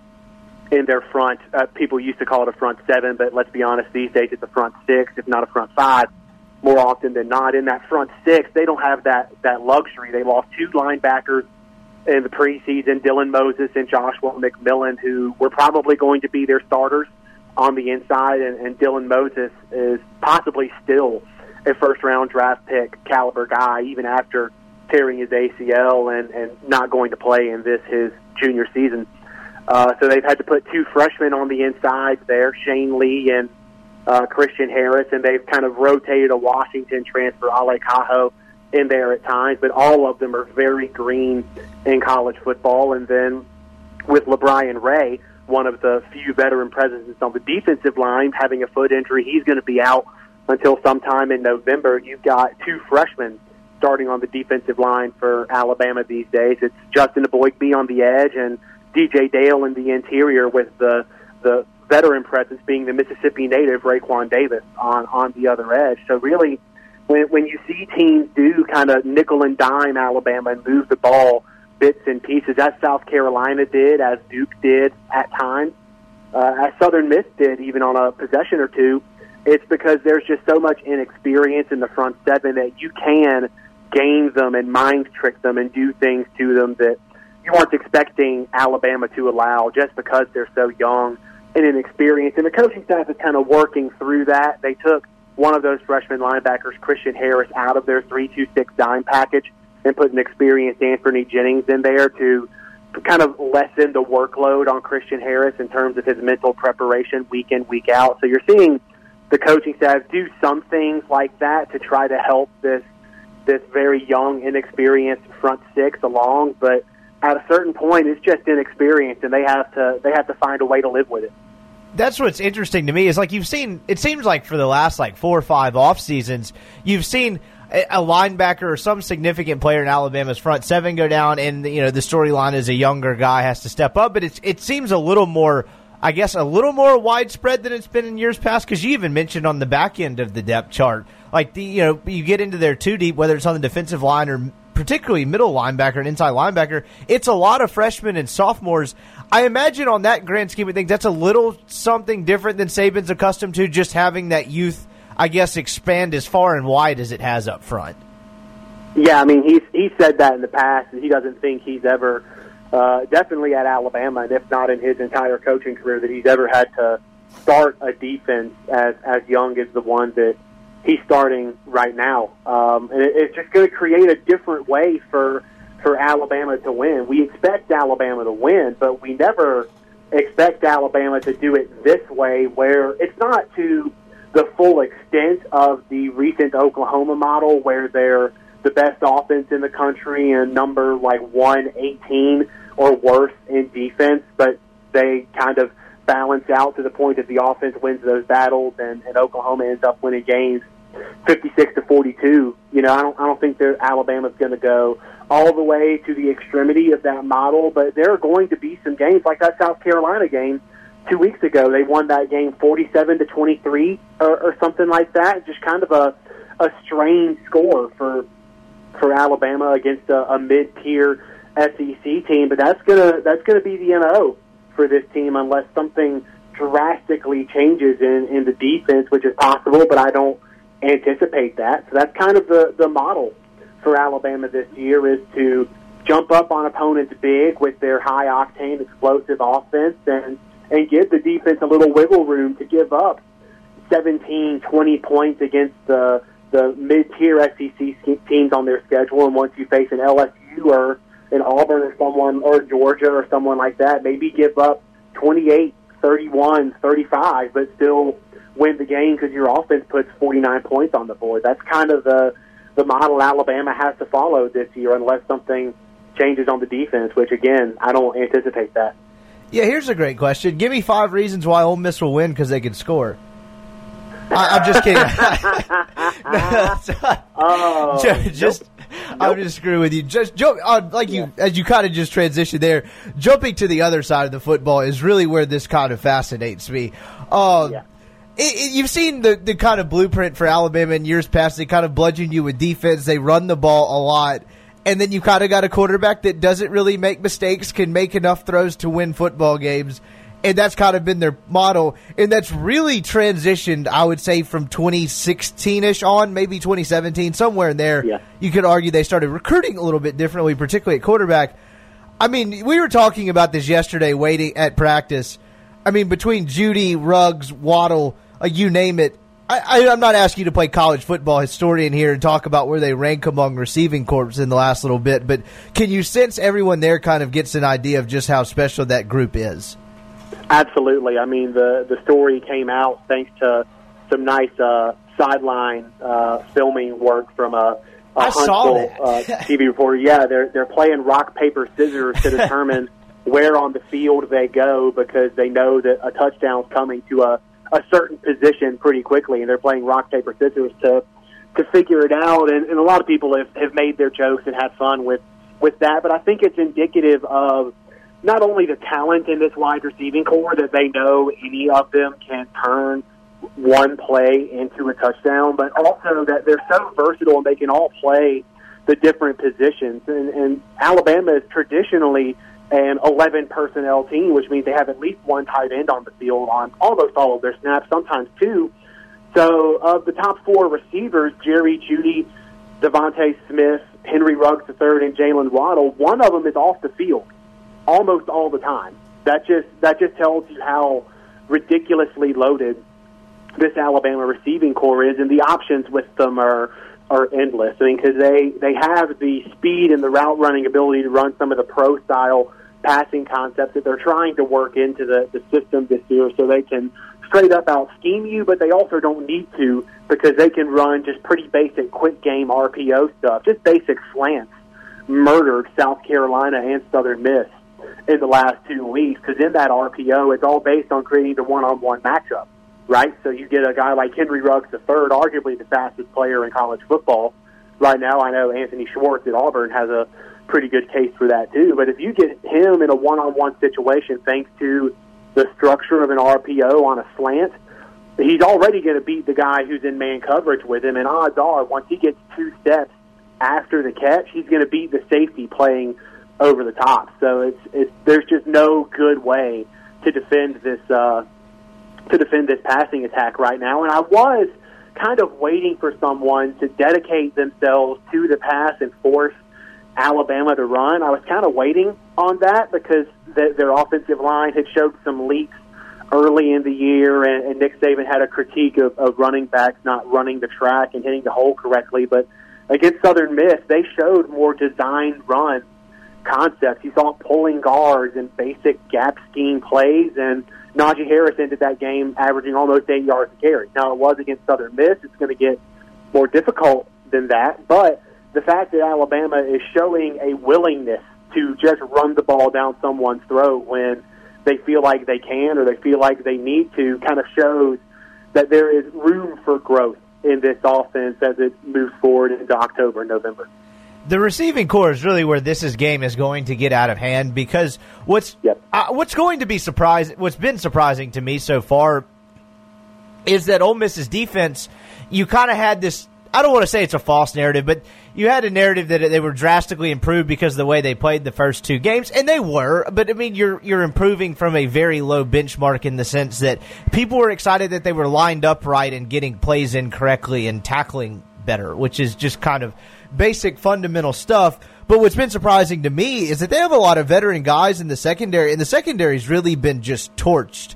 in their front. Uh, people used to call it a front seven, but let's be honest, these days it's a front six, if not a front five more often than not. In that front six, they don't have that that luxury. They lost two linebackers in the preseason, Dylan Moses and Joshua McMillon, who were probably going to be their starters on the inside, and, and Dylan Moses is possibly still a first round draft pick caliber guy, even after tearing his ACL and, and not going to play in this his junior season. Uh, so they've had to put two freshmen on the inside there, Shane Lee and uh, Christian Harris, and they've kind of rotated a Washington transfer, Ale Kaho, in there at times, but all of them are very green in college football. And then with LaBryan Ray, one of the few veteran presences on the defensive line, having a foot injury, he's going to be out until sometime in November. You've got two freshmen starting on the defensive line for Alabama these days. It's Justin Eboigbe on the edge and DJ Dale in the interior with the the veteran presence being the Mississippi native Raekwon Davis on on the other edge. So really, when when you see teams do kind of nickel and dime Alabama and move the ball bits and pieces, as South Carolina did, as Duke did at times, uh, as Southern Miss did, even on a possession or two. It's because there's just so much inexperience in the front seven that you can game them and mind trick them and do things to them that you weren't expecting Alabama to allow just because they're so young and inexperienced. And the coaching staff is kind of working through that. They took one of those freshman linebackers, Christian Harris, out of their three-two-six dime package and put an experienced Anthony Jennings in there to kind of lessen the workload on Christian Harris in terms of his mental preparation week in, week out. So you're seeing the coaching staff do some things like that to try to help this this very young, inexperienced front six along, but at a certain point it's just inexperienced and they have to they have to find a way to live with it that's what's interesting to me is like you've seen it seems like for the last like four or five off seasons you've seen a linebacker or some significant player in Alabama's front seven go down, and you know the storyline is a younger guy has to step up. But it it seems a little more, I guess, a little more widespread than it's been in years past. Because you even mentioned on the back end of the depth chart, like the you know you get into there too deep, whether it's on the defensive line or particularly middle linebacker and inside linebacker, it's a lot of freshmen and sophomores. I imagine on that grand scheme of things, that's a little something different than Saban's accustomed to, just having that youth, I guess, expand as far and wide as it has up front. Yeah, I mean, he's he said that in the past, and he doesn't think he's ever, uh, definitely at Alabama, and if not in his entire coaching career, that he's ever had to start a defense as as young as the one that he's starting right now, um, and it, it's just going to create a different way for for Alabama to win. We expect Alabama to win, but we never expect Alabama to do it this way, where it's not to the full extent of the recent Oklahoma model, where they're the best offense in the country and number like 118 or worse in defense, but they kind of balance out to the point that the offense wins those battles and, and Oklahoma ends up winning games 56 to 42. You know, I don't I don't think that Alabama's going to go all the way to the extremity of that model, but there are going to be some games like that South Carolina game two weeks ago. They won that game 47 to 23 or, or something like that. Just kind of a a strange score for for Alabama against a, a mid-tier SEC team, but that's gonna that's gonna be the NO for this team unless something drastically changes in in the defense, which is possible, but I don't anticipate that. So that's kind of the, the model for Alabama this year is to jump up on opponents big with their high octane explosive offense and and give the defense a little wiggle room to give up 17, 20 points against the the mid-tier SEC teams on their schedule. And once you face an LSU or an Auburn or someone or Georgia or someone like that, maybe give up 28, 31, 35, but still win the game because your offense puts 49 points on the board. That's kind of the the model Alabama has to follow this year, unless something changes on the defense. Which again, I don't anticipate that. Yeah, here's a great question. Give me five reasons why Ole Miss will win because they can score. I, am just kidding. oh, just, just nope. I'm just screwing with you. Just jump, uh, like you yeah. as you kind of just transition there. Jumping to the other side of the football is really where this kind of fascinates me. Uh, yeah it, it, you've seen the, the kind of blueprint for Alabama in years past. They kind of bludgeon you with defense. They run the ball a lot. And then you kind of got a quarterback that doesn't really make mistakes, can make enough throws to win football games. And that's kind of been their model. And that's really transitioned, I would say, from 2016 ish on, maybe 2017, somewhere in there. Yeah. You could argue they started recruiting a little bit differently, particularly at quarterback. I mean, we were talking about this yesterday, waiting at practice. I mean, between Jeudy, Ruggs, Waddle, uh, you name it. I, am not asking you to play college football historian here and talk about where they rank among receiving corps in the last little bit, but can you sense everyone there kind of gets an idea of just how special that group is? Absolutely. I mean, the the story came out thanks to some nice uh, sideline uh, filming work from a, a I Huntsville uh, TV reporter. Yeah, they're they're playing rock paper scissors to determine where on the field they go because they know that a touchdown's coming to a a certain position pretty quickly, and they're playing rock paper scissors to to figure it out. And, and a lot of people have, have made their jokes and had fun with with that. But I think it's indicative of not only the talent in this wide receiving corps that they know any of them can turn one play into a touchdown, but also that they're so versatile and they can all play the different positions. And, and Alabama is traditionally an 11 personnel team, which means they have at least one tight end on the field on almost all of their snaps, sometimes two. So, of the top four receivers, Jerry Jeudy, DeVonta Smith, Henry Ruggs III, and Jaylen Waddle, one of them is off the field almost all the time. That just that just tells you how ridiculously loaded this Alabama receiving corps is, and the options with them are are endless. I mean, because they they have the speed and the route running ability to run some of the pro style passing concepts that they're trying to work into the the system this year, so they can straight up out scheme you, but they also don't need to because they can run just pretty basic quick game RPO stuff, just basic slants. Murdered South Carolina and Southern Miss in the last two weeks because in that RPO, it's all based on creating the one-on-one matchup right? So you get a guy like Henry Ruggs third, arguably the fastest player in college football right now. I know Anthony Schwartz at Auburn has a pretty good case for that too. But if you get him in a one-on-one situation, thanks to the structure of an RPO on a slant, he's already going to beat the guy who's in man coverage with him. And odds are, once he gets two steps after the catch, he's going to beat the safety playing over the top. So it's, it's there's just no good way to defend this uh, to defend this passing attack right now. And I was kind of waiting for someone to dedicate themselves to the pass and force Alabama to run. I was kind of waiting on that because the, their offensive line had showed some leaks early in the year, and, and Nick Saban had a critique of, of running backs not running the track and hitting the hole correctly. But against Southern Miss, they showed more designed run concepts. You saw pulling guards and basic gap scheme plays, and Najee Harris ended that game averaging almost eight yards a carry. Now it was against Southern Miss; it's going to get more difficult than that. But the fact that Alabama is showing a willingness to just run the ball down someone's throat when they feel like they can or they feel like they need to kind of shows that there is room for growth in this offense as it moves forward into October and November the receiving corps is really where this is game is going to get out of hand because what's yep. uh, what's going to be surprising, what's been surprising to me so far, is that Ole Miss's defense. You kind of had this. I don't want to say it's a false narrative, but you had a narrative that they were drastically improved because of the way they played the first two games, and they were. But I mean, you're you're improving from a very low benchmark in the sense that people were excited that they were lined up right and getting plays in correctly and tackling better, which is just kind of basic fundamental stuff. But what's been surprising to me is that they have a lot of veteran guys in the secondary, and the secondary's really been just torched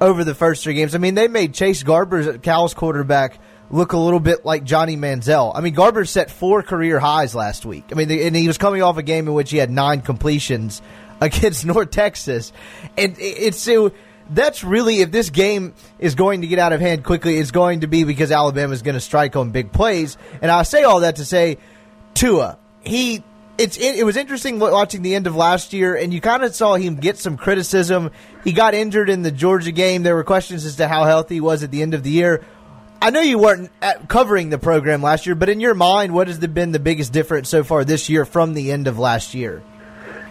over the first three games. I mean, they made Chase Garbers, Cal's quarterback, look a little bit like Johnny Manziel. I mean, Garber set four career highs last week. I mean, and he was coming off a game in which he had nine completions against North Texas, and it's so that's really if this game is going to get out of hand quickly, it's going to be because Alabama is going to strike on big plays. And I say all that to say, Tua, he it's it, it was interesting watching the end of last year, and you kind of saw him get some criticism. He got injured in the Georgia game. There were questions as to how healthy he was at the end of the year. I know you weren't covering the program last year, but in your mind, what has been the biggest difference so far this year from the end of last year?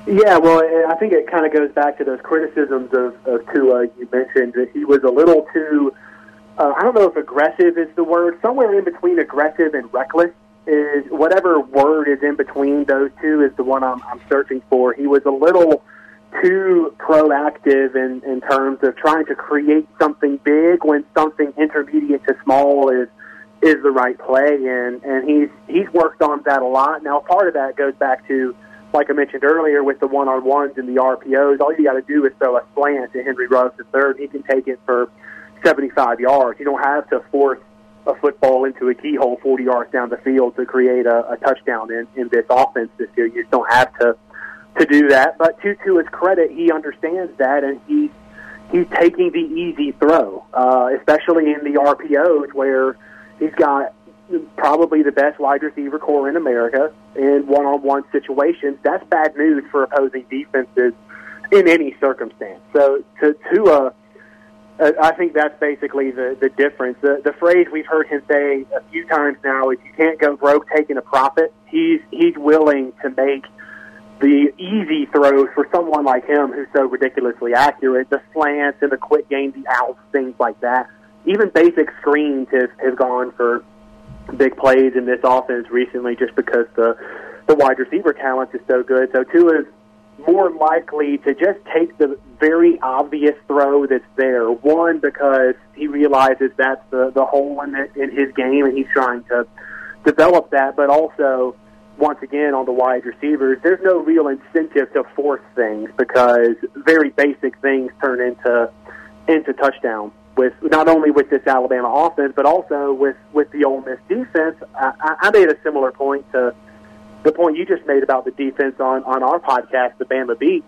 Yeah, well, I think it kind of goes back to those criticisms of, of Tua. You mentioned that he was a little too, uh, I don't know if aggressive is the word, somewhere in between aggressive and reckless is whatever word is in between those two is the one I'm, I'm searching for. He was a little too proactive in, in terms of trying to create something big when something intermediate to small is is the right play and and he's he's worked on that a lot. Now part of that goes back to like I mentioned earlier, with the one on ones and the RPOs, all you got to do is throw a slant to Henry Ruggs the third. He can take it for 75 yards. You don't have to force a football into a keyhole 40 yards down the field to create a, a touchdown in, in this offense this year. You just don't have to to do that. But to to his credit, he understands that, and he's he's taking the easy throw, uh, especially in the RPOs where he's got probably the best wide receiver corps in America in one-on-one situations. That's bad news for opposing defenses in any circumstance. So to Tua, uh, I think that's basically the the difference. The the phrase we've heard him say a few times now is "you can't go broke taking a profit." He's he's willing to make the easy throws for someone like him who's so ridiculously accurate, the slants and the quick game, the outs, things like that. Even basic screens have, have gone for big plays in this offense recently just because the the wide receiver talent is so good. So Tua's more likely to just take the very obvious throw that's there. One, because he realizes that's the, the hole in, it, in his game and he's trying to develop that, but also, once again, on the wide receivers, there's no real incentive to force things because very basic things turn into into touchdowns with not only with this Alabama offense, but also with with the Ole Miss defense. I, I made a similar point to the point you just made about the defense on on our podcast, the Bama Beat,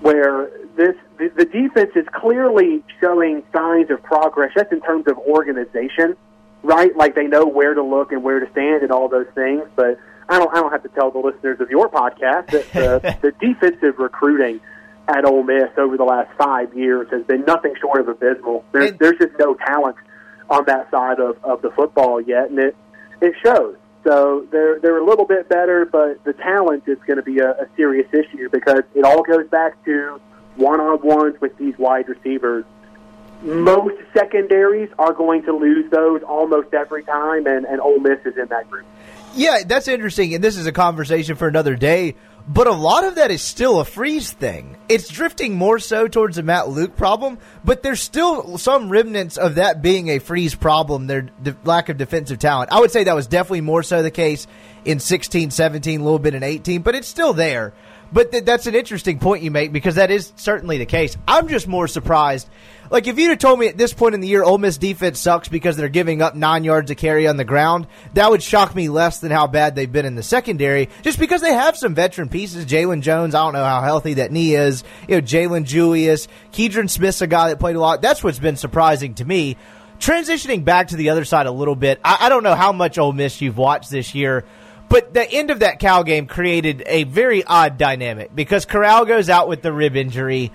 where this the, the defense is clearly showing signs of progress. Just in terms of organization, right? Like they know where to look and where to stand and all those things. But I don't I don't have to tell the listeners of your podcast that the, the defensive recruiting at Ole Miss over the last five years has been nothing short of abysmal. There's, And- there's just no talent on that side of, of the football yet, and it it shows. So they're they're a little bit better, but the talent is going to be a, a serious issue because it all goes back to one on ones with these wide receivers. Most secondaries are going to lose those almost every time, and, and Ole Miss is in that group. Yeah, that's interesting, and this is a conversation for another day. But a lot of that is still a Freeze thing. It's drifting more so towards a Matt Luke problem, but there's still some remnants of that being a Freeze problem, their de- lack of defensive talent. I would say that was definitely more so the case in 16, 17, a little bit in 18, but it's still there. But th- that's an interesting point you make because that is certainly the case. I'm just more surprised. Like if you'd have told me at this point in the year, Ole Miss defense sucks because they're giving up nine yards a carry on the ground, that would shock me less than how bad they've been in the secondary. Just because they have some veteran pieces, Jaylon Jones, I don't know how healthy that knee is. You know, Jalen Julius, Keidron Smith's a guy that played a lot. That's what's been surprising to me. Transitioning back to the other side a little bit, I, I don't know how much Ole Miss you've watched this year. But the end of that Cal game created a very odd dynamic because Corral goes out with the rib injury.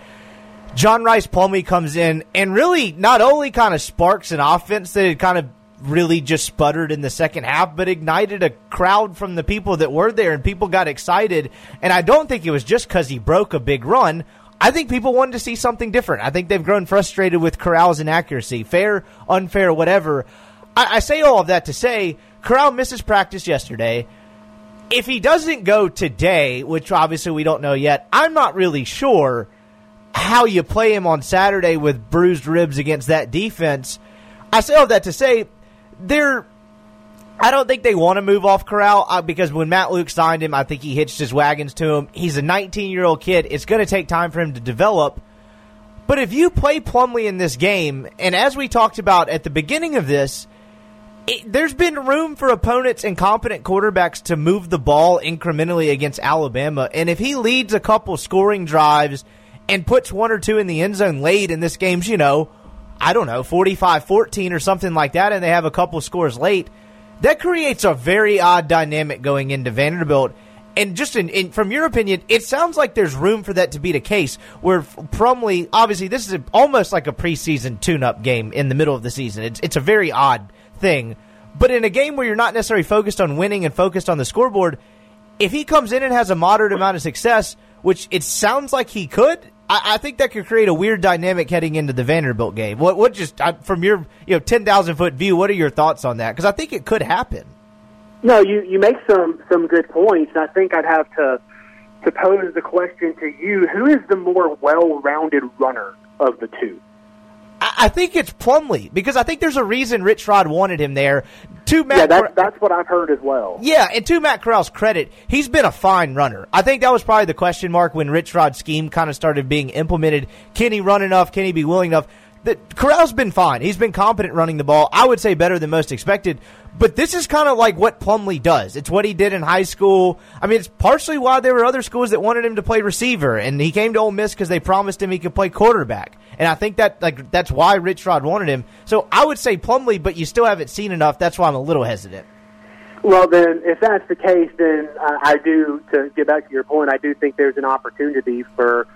John Rhys Plumlee comes in and really not only kind of sparks an offense that had kind of really just sputtered in the second half, but ignited a crowd from the people that were there and people got excited. And I don't think it was just because he broke a big run. I think people wanted to see something different. I think they've grown frustrated with Corral's inaccuracy, fair, unfair, whatever. I, I say all of that to say Corral misses practice yesterday if he doesn't go today, which obviously we don't know yet, I'm not really sure how you play him on Saturday with bruised ribs against that defense. I say all that to say they're. I don't think they want to move off Corral uh, because when Matt Luke signed him, I think he hitched his wagons to him. He's a 19 year old kid. It's going to take time for him to develop. But if you play Plumlee in this game, and as we talked about at the beginning of this, it, there's been room for opponents and competent quarterbacks to move the ball incrementally against Alabama. And if he leads a couple scoring drives and puts one or two in the end zone late in this game's, you know, I don't know, 45 14 or something like that, and they have a couple scores late, that creates a very odd dynamic going into Vanderbilt. And just in, in, from your opinion, it sounds like there's room for that to be the case. Where Plumlee, obviously, this is a, almost like a preseason tune-up game in the middle of the season. It's it's a very odd thing, but in a game where you're not necessarily focused on winning and focused on the scoreboard, if he comes in and has a moderate amount of success, which it sounds like he could, I, I think that could create a weird dynamic heading into the Vanderbilt game. What what just I, from your you know ten thousand foot view, what are your thoughts on that? Because I think it could happen. No, you, you make some, some good points. I think I'd have to to pose the question to you: Who is the more well-rounded runner of the two? I, think it's Plumlee because I think there's a reason Rich Rod wanted him there. To Matt, yeah, that's that's what I've heard as well. Yeah, and to Matt Corral's credit, he's been a fine runner. I think that was probably the question mark when Rich Rod's scheme kind of started being implemented. Can he run enough? Can he be willing enough? That Corral's been fine. He's been competent running the ball. I would say better than most expected. But this is kind of like what Plumlee does. It's what he did in high school. I mean, it's partially why there were other schools that wanted him to play receiver, and he came to Ole Miss because they promised him he could play quarterback. And I think that like that's why Rich Rod wanted him. So I would say Plumlee, but you still haven't seen enough. That's why I'm a little hesitant. Well, then, if that's the case, then I do. To get back to your point, I do think there's an opportunity for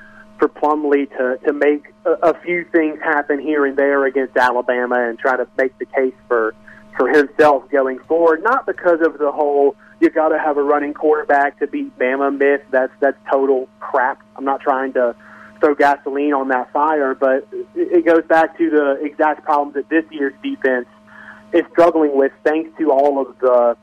for Plumlee to to make a, a few things happen here and there against Alabama and try to make the case for for himself going forward. Not because of the whole you got to have a running quarterback to beat Bama myth. That's that's total crap. I'm not trying to throw gasoline on that fire, but it, it goes back to the exact problems that this year's defense is struggling with, thanks to all of the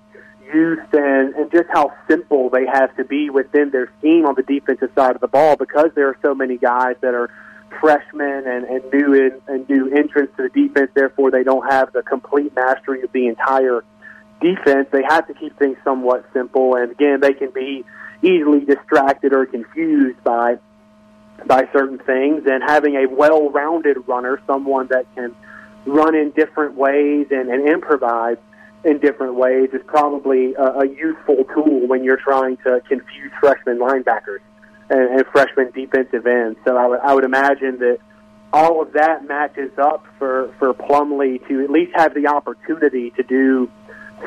youth and, and just how simple they have to be within their scheme on the defensive side of the ball because there are so many guys that are freshmen and, and new in, and new entrants to the defense. Therefore, they don't have the complete mastery of the entire defense. They have to keep things somewhat simple, and again, they can be easily distracted or confused by by certain things. And having a well-rounded runner, someone that can run in different ways and, and improvise in different ways, is probably a, a useful tool when you're trying to confuse freshman linebackers and, and freshman defensive ends. So I would I would imagine that all of that matches up for for Plumlee to at least have the opportunity to do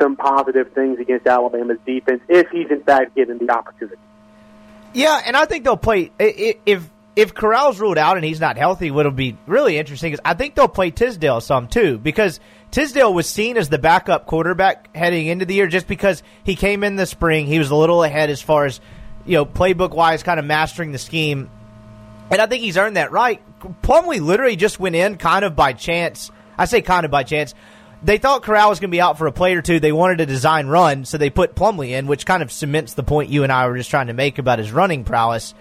some positive things against Alabama's defense if he's in fact given the opportunity. Yeah, and I think they'll play if if Corral's ruled out and he's not healthy. What'll be really interesting is I think they'll play Tisdale some too because Tisdale was seen as the backup quarterback heading into the year just because he came in the spring. He was a little ahead as far as you know playbook wise, kind of mastering the scheme, and I think he's earned that right. Plumlee literally just went in kind of by chance. I say kind of by chance they thought Corral was going to be out for a play or two. They wanted a design run, so they put Plumlee in, which kind of cements the point you and I were just trying to make about his running prowess.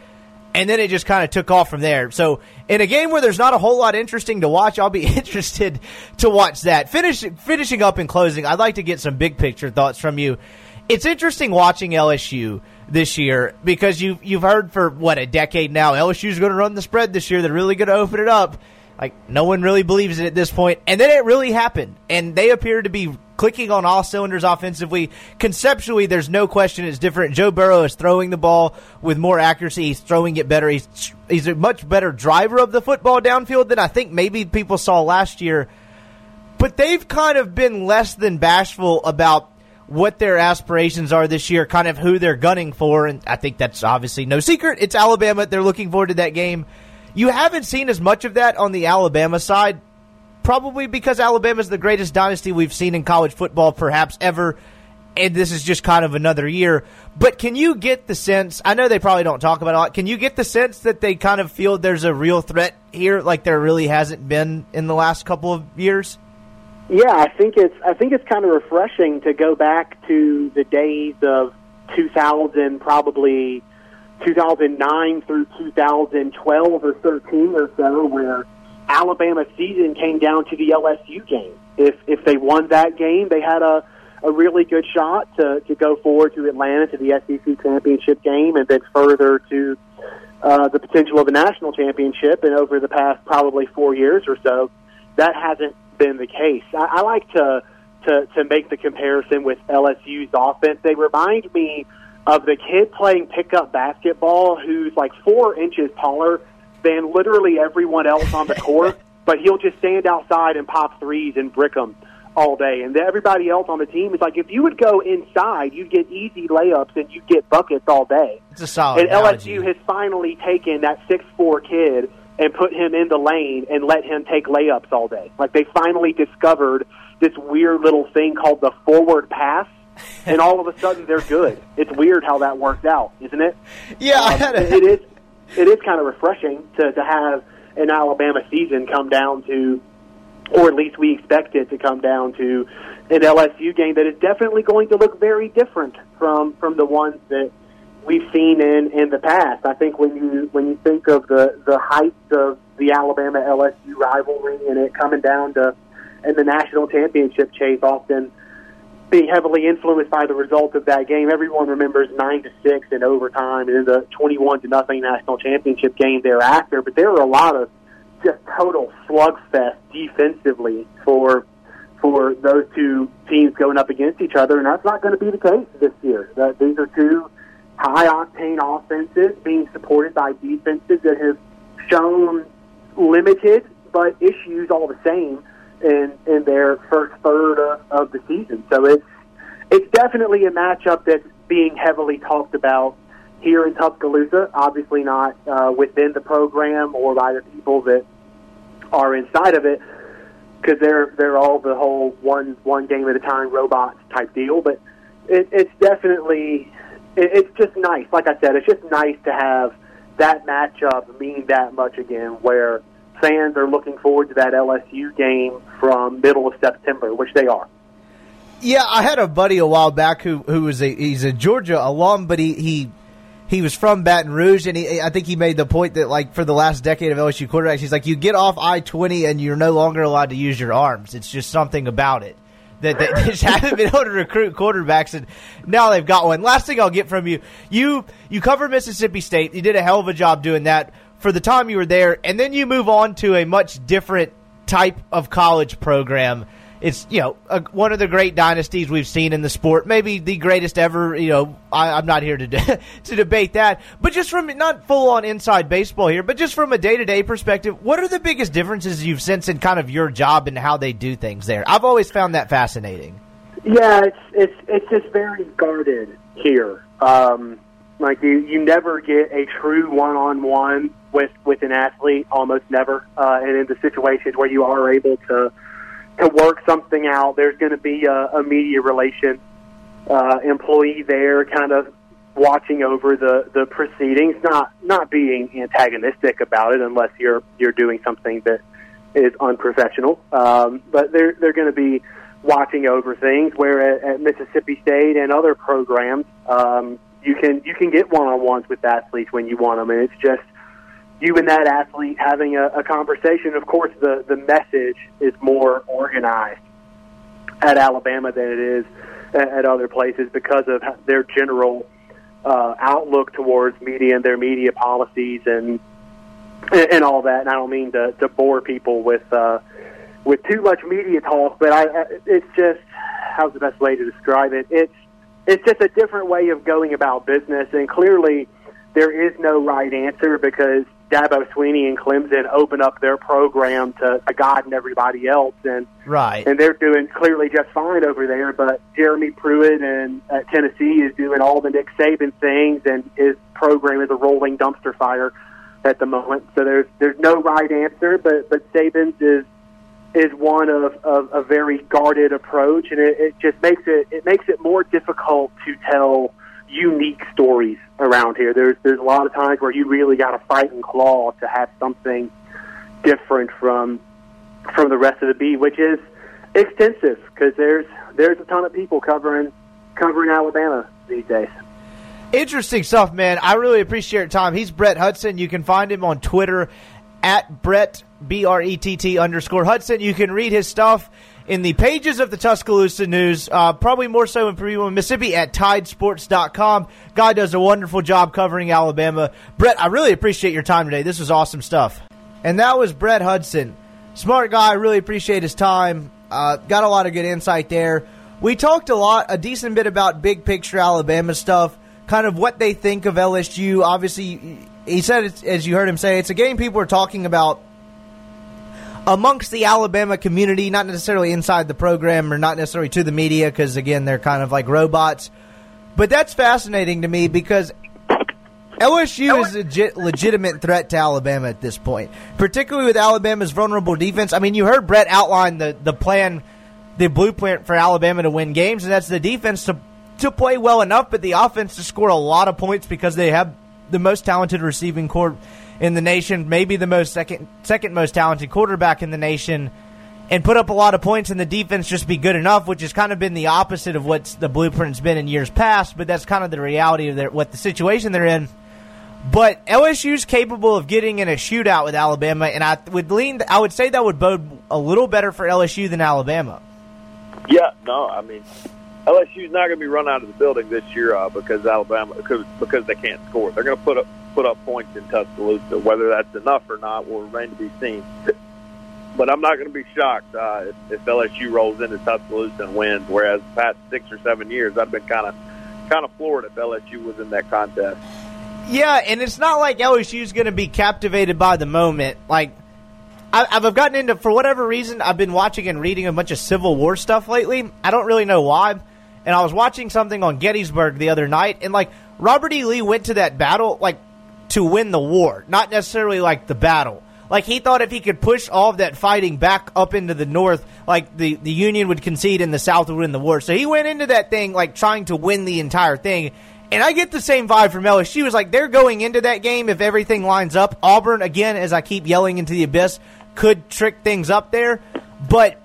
And then it just kind of took off from there. So, in a game where there's not a whole lot interesting to watch, I'll be interested to watch that. Finish, finishing up and closing, I'd like to get some big picture thoughts from you. It's interesting watching LSU this year because you've you've heard for what a decade now LSU's going to run the spread this year. They're really going to open it up. Like no one really believes it at this point, and then it really happened, and they appear to be clicking on all cylinders offensively. Conceptually, there's no question it's different. Joe Burrow is throwing the ball with more accuracy. He's throwing it better. He's he's a much better driver of the football downfield than I think maybe people saw last year. But they've kind of been less than bashful about what their aspirations are this year, kind of who they're gunning for, and I think that's obviously no secret. It's Alabama. They're looking forward to that game. You haven't seen as much of that on the Alabama side, probably because Alabama is the greatest dynasty we've seen in college football, perhaps ever. And this is just kind of another year. But can you get the sense? I know they probably don't talk about it a lot. Can you get the sense that they kind of feel there's a real threat here, like there really hasn't been in the last couple of years? Yeah, I think it's I think it's kind of refreshing to go back to the days of 2000, probably 2009 through 2012 or 13 or so, where Alabama season came down to the LSU game. If if they won that game, they had a a really good shot to to go forward to Atlanta to the SEC championship game, and then further to uh, the potential of a national championship. And over the past probably four years or so, that hasn't been the case. I, I like to to to make the comparison with LSU's offense. They remind me of the kid playing pickup basketball who's like four inches taller than literally everyone else on the court, but he'll just stand outside and pop threes and brick them all day. And everybody else on the team is like, if you would go inside, you'd get easy layups and you'd get buckets all day. It's a solid. And analogy. LSU has finally taken that six four kid and put him in the lane and let him take layups all day. Like they finally discovered this weird little thing called the forward pass and all of a sudden they're good. It's weird how that worked out, isn't it? Yeah, um, it is. It is kind of refreshing to to have an Alabama season come down to, or at least we expect it to come down to, an LSU game that is definitely going to look very different from from the ones that we've seen in in the past. I think when you when you think of the the heights of the Alabama LSU rivalry and it coming down to in the national championship chase, often being heavily influenced by the result of that game. Everyone remembers nine to six in overtime and then the twenty-one to nothing national championship game thereafter. But there were a lot of just total slugfest defensively for for those two teams going up against each other, and that's not going to be the case this year. Uh, these are two high octane offenses being supported by defenses that have shown limited but issues all the same in in their first third of, of the season. So it's it's definitely a matchup that's being heavily talked about here in Tuscaloosa. Obviously, not uh, within the program or by the people that are inside of it, because they're they're all the whole one one game at a time robots type deal. But it, it's definitely it, it's just nice. Like I said, it's just nice to have that matchup mean that much again, where fans are looking forward to that LSU game from middle of September, which they are. Yeah, I had a buddy a while back who who was a he's a Georgia alum, but he he he was from Baton Rouge, and he, I think he made the point that like for the last decade of LSU quarterbacks, he's like you get off I twenty and you're no longer allowed to use your arms. It's just something about it that they just haven't been able to recruit quarterbacks, and now they've got one. Last thing I'll get from you, you you cover Mississippi State. You did a hell of a job doing that for the time you were there, and then you move on to a much different type of college program it's you know a, one of the great dynasties we've seen in the sport, maybe the greatest ever. You know, I, am not here to de- to debate that, but just from not full on inside baseball here, but just from a day to day perspective, what are the biggest differences you've sensed in kind of your job and how they do things there? I've always found that fascinating. Yeah, it's it's it's just very guarded here. Um, like you, you never get a true one on one with with an athlete, almost never. Uh, and in the situations where you are able to to work something out. There's going to be a, a media relation uh, employee there, kind of watching over the the proceedings, not not being antagonistic about it, unless you're you're doing something that is unprofessional. Um, but they're they're going to be watching over things. Where at, at Mississippi State and other programs, um, you can you can get one on ones with athletes when you want them, and it's just you and that athlete having a, a conversation. Of course, the the message is more organized at Alabama than it is at, other places because of their general uh, outlook towards media and their media policies and and all that. And I don't mean to, to bore people with uh, with too much media talk, but I, it's just how's the best way to describe it? It's it's just a different way of going about business, and clearly there is no right answer because Dabo Swinney and Clemson open up their program to, to God and everybody else, and right, and they're doing clearly just fine over there. But Jeremy Pruitt and at uh, Tennessee is doing all the Nick Saban things, and his program is a rolling dumpster fire at the moment. So there's there's no right answer, but but Saban's is is one of, of a very guarded approach, and it, it just makes it it makes it more difficult to tell around here. There's there's a lot of times where you really got to fight and claw to have something different from from the rest of the beat, which is extensive because there's there's a ton of people covering covering Alabama these days. Interesting stuff, man. I really appreciate your time. He's Brett Hudson. You can find him on Twitter at Brett B R E T T underscore Hudson. You can read his stuff in the pages of the Tuscaloosa News, uh, probably more so in Purdue, Mississippi at tidesports.com. Guy does a wonderful job covering Alabama. Brett, I really appreciate your time today. This was awesome stuff. And that was Brett Hudson. Smart guy, really appreciate his time. Uh, got a lot of good insight there. We talked a lot, a decent bit about big picture Alabama stuff, kind of what they think of LSU. Obviously, he said, as you heard him say, it's a game people are talking about amongst the Alabama community, not necessarily inside the program or not necessarily to the media, because again, they're kind of like robots. But that's fascinating to me because LSU is a legit, legitimate threat to Alabama at this point, particularly with Alabama's vulnerable defense. I mean, you heard Brett outline the, the plan, the blueprint for Alabama to win games, and that's the defense to to play well enough, but the offense to score a lot of points because they have the most talented receiving corps in the nation, maybe the most second second most talented quarterback in the nation, and put up a lot of points and the defense just be good enough, which has kind of been the opposite of what the blueprint's been in years past. But that's kind of the reality of their, what the situation they're in. But LSU's capable of getting in a shootout with Alabama, and I would lean. I would say that would bode a little better for LSU than Alabama. Yeah, no, I mean LSU's not going to be run out of the building this year uh, because Alabama because because they can't score. They're going to put up put up points in Tuscaloosa. Whether that's enough or not will remain to be seen. But I'm not going to be shocked uh, if, if LSU rolls into Tuscaloosa and wins. Whereas the past six or seven years, I've been kind of kind of floored if LSU was in that contest. Yeah, and it's not like LSU is going to be captivated by the moment. Like I've, I've gotten into for whatever reason, I've been watching and reading a bunch of Civil War stuff lately. I don't really know why. And I was watching something on Gettysburg the other night, and like Robert E. Lee went to that battle like to win the war, not necessarily like the battle. Like he thought if he could push all of that fighting back up into the north, like the, the Union would concede and the South would win the war. So he went into that thing like trying to win the entire thing. And I get the same vibe from LSU. Was like they're going into that game if everything lines up. Auburn, again, as I keep yelling into the abyss, could trick things up there. But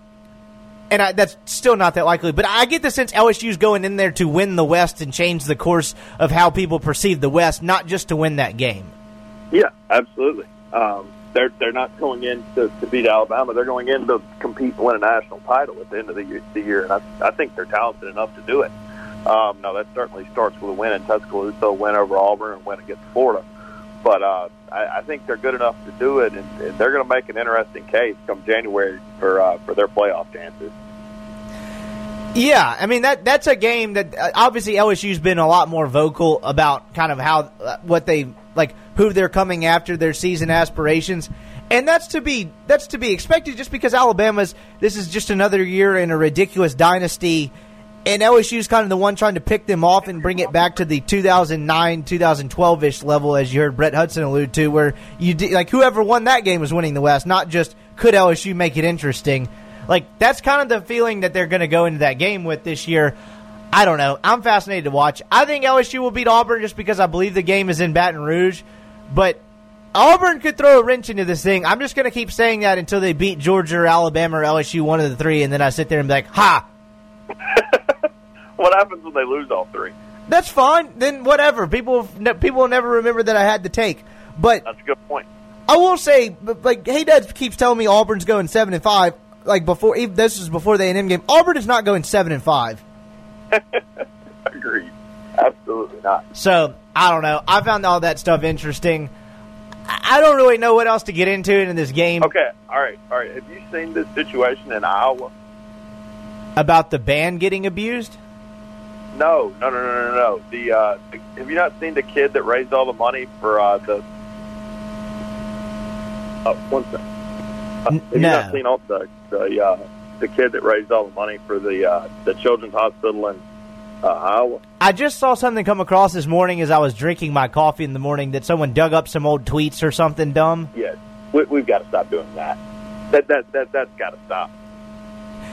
and I, that's still not that likely. But I get the sense LSU's going in there to win the West and change the course of how people perceive the West, not just to win that game. Yeah, absolutely. Um, they're they're not going in to, to beat Alabama. They're going in to compete and win a national title at the end of the year, the year and I, I think they're talented enough to do it. Um, now that certainly starts with a win in Tuscaloosa, a win over Auburn, and win against Florida. But uh, I, I think they're good enough to do it, and, and they're going to make an interesting case come January for uh, for their playoff chances. Yeah, I mean that that's a game that uh, obviously LSU's been a lot more vocal about kind of how uh, what they like who they're coming after their season aspirations. And that's to be that's to be expected just because Alabama's this is just another year in a ridiculous dynasty and LSU's kind of the one trying to pick them off and bring it back to the 2009 2012ish level as you heard Brett Hudson allude to where you like whoever won that game was winning the West not just could LSU make it interesting like that's kind of the feeling that they're going to go into that game with this year. I don't know. I'm fascinated to watch. I think LSU will beat Auburn just because I believe the game is in Baton Rouge, but Auburn could throw a wrench into this thing. I'm just going to keep saying that until they beat Georgia or Alabama or LSU, one of the three, and then I sit there and be like, "Ha." What happens when they lose all three? That's fine. Then whatever. People people will never remember that I had to take. But that's a good point. I will say, like, hey, Dad keeps telling me Auburn's going seven and five like before. Even, this is before the A&M game. Auburn is not going seven and five. Agreed. Absolutely not. So I don't know. I found all that stuff interesting. I don't really know what else to get into in this game. Okay, all right, all right. Have you seen this situation in Iowa about the band getting abused? No, no, no, no, no, no. The, uh, the have you not seen the kid that raised all the money for uh, the? Oh, one second. Uh, have you not seen all the the uh, the kid that raised all the money for the uh, the children's hospital in uh, Iowa? I just saw something come across this morning as I was drinking my coffee in the morning that someone dug up some old tweets or something dumb. Yes, we, we've got to stop doing that. That that that that's got to stop.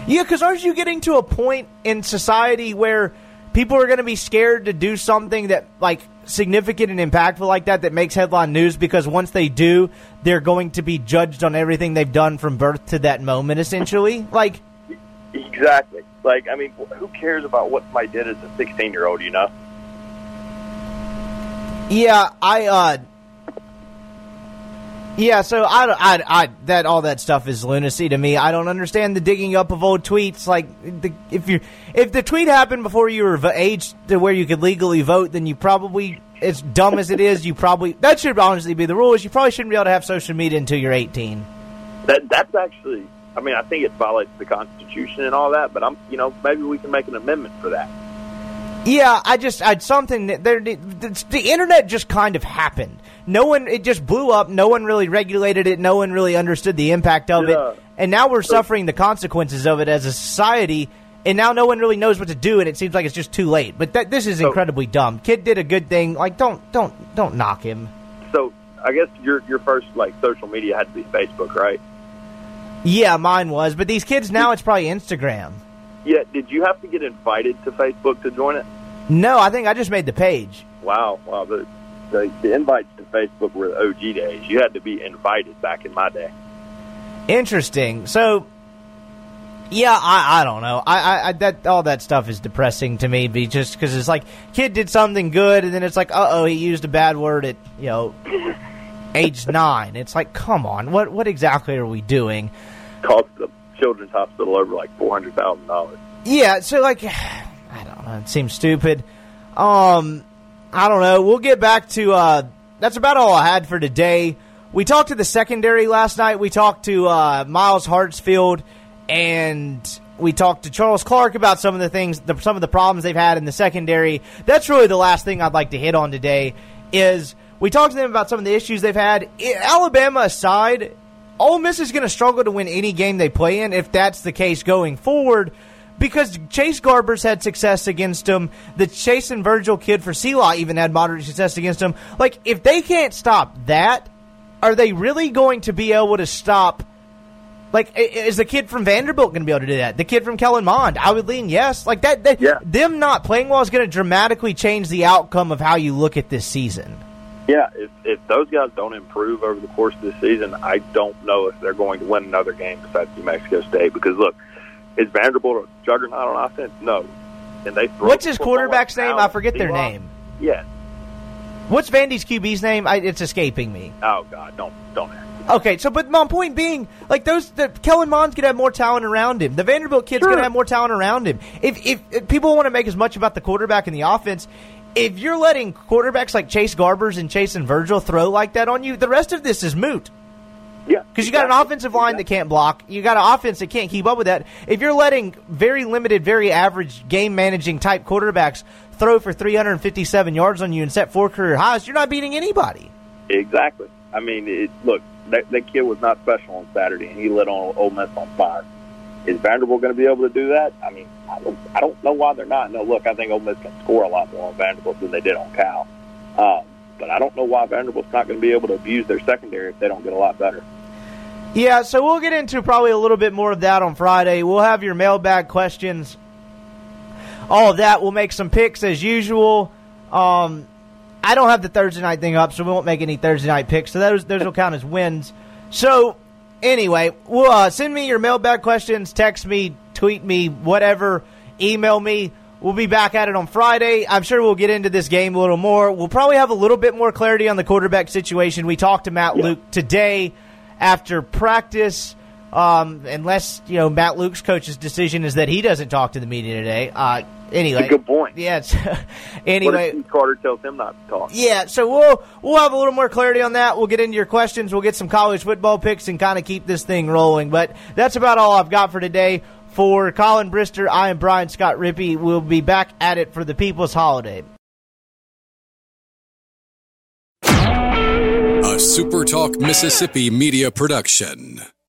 Yeah, because aren't you getting to a point in society where people are going to be scared to do something that like significant and impactful like that that makes headline news because once they do, they're going to be judged on everything they've done from birth to that moment. Essentially, like exactly. Like I mean, who cares about what somebody did as a sixteen-year-old? You know. Yeah, I. uh yeah, so I, I, I, that all that stuff is lunacy to me. I don't understand the digging up of old tweets. Like, the, if you if the tweet happened before you were age to where you could legally vote, then you probably, as dumb as it is, you probably that should honestly be the rule. Is you probably shouldn't be able to have social media until you're 18. That that's actually, I mean, I think it violates the Constitution and all that. But I'm, you know, maybe we can make an amendment for that. Yeah, I just, I'd something that there, the, the internet just kind of happened no one it just blew up no one really regulated it no one really understood the impact of yeah. it and now we're suffering the consequences of it as a society and now no one really knows what to do and it seems like it's just too late. But that, this is so, incredibly dumb. Kid did a good thing. Like don't don't don't knock him. So i guess your your first like social media had to be facebook right? Yeah mine was. But these kids now it's probably instagram. Yeah did you have to get invited to facebook to join it? No i think i just made the page. Wow wow the the, the invites to Facebook were the OG days. You had to be invited back in my day. Interesting. So, yeah, I, I don't know. I, I, I that all that stuff is depressing to me, be just because it's like kid did something good, and then it's like, uh oh, he used a bad word at you know age nine. It's like, come on, what what exactly are we doing? Cost the children's hospital over like four hundred thousand dollars. Yeah, so like, I don't know. It seems stupid. Um, I don't know. We'll get back to. Uh, that's about all I had for today. We talked to the secondary last night. We talked to uh, Myles Hartsfield, and we talked to Charles Clark about some of the things, the, some of the problems they've had in the secondary. That's really the last thing I'd like to hit on today. Is we talked to them about some of the issues they've had. Alabama aside, Ole Miss is going to struggle to win any game they play in if that's the case going forward because Chase Garbers had success against him. The Chason Virgil kid for CELA even had moderate success against him. Like, if they can't stop that, are they really going to be able to stop? Like, is the kid from Vanderbilt going to be able to do that? The kid from Kellen Mond? I would lean yes. Like that. that yeah. Them not playing well is going to dramatically change the outcome of how you look at this season. Yeah, if, if those guys don't improve over the course of the season, I don't know if they're going to win another game besides New Mexico State. Because look, Is Vanderbilt a juggernaut on offense? No. And they throw What's his quarterback's name? I forget their name. Yeah. What's Vandy's QB's name? I, it's escaping me. Oh God, don't don't ask. Okay, so but my point being, like those, the, Kellen Mond's gonna have more talent around him. The Vanderbilt kid's Sure. gonna have more talent around him. If, if if people want to make as much about the quarterback and the offense, if you're letting quarterbacks like Chase Garbers and Chason Virgil throw like that on you, the rest of this is moot. Yeah, Because you got an offensive line that can't block. You got an offense that can't keep up with that. If you're letting very limited, very average game managing type quarterbacks throw for 357 yards on you and set four career highs, you're not beating anybody. Exactly. I mean, it, look, that, that kid was not special on Saturday, and he lit on Ole Miss on fire. Is Vanderbilt going to be able to do that? I mean, I don't, I don't know why they're not. No, look, I think Ole Miss can score a lot more on Vanderbilt than they did on Cal. Um, but I don't know why Vanderbilt's not going to be able to abuse their secondary if they don't get a lot better. Yeah, so we'll get into probably a little bit more of that on Friday. We'll have your mailbag questions. All of that. We'll make some picks as usual. Um, I don't have the Thursday night thing up, so we won't make any Thursday night picks. So those those will count as wins. So anyway, well, uh, send me your mailbag questions. Text me, tweet me, whatever. Email me. We'll be back at it on Friday. I'm sure we'll get into this game a little more. We'll probably have a little bit more clarity on the quarterback situation. We talked to Matt Luke today after practice. Um, unless you know Matt Luke's coach's decision is that he doesn't talk to the media today. Uh, anyway, It's a good point. Yeah. It's, What anyway, if Carter tells him not to talk? yeah, so we'll we'll have a little more clarity on that. We'll get into your questions. We'll get some college football picks and kind of keep this thing rolling. But that's about all I've got for today. For Colin Brister, I am Brian Scott Rippey. We'll be back at it for the People's Holiday. A SuperTalk Mississippi media production.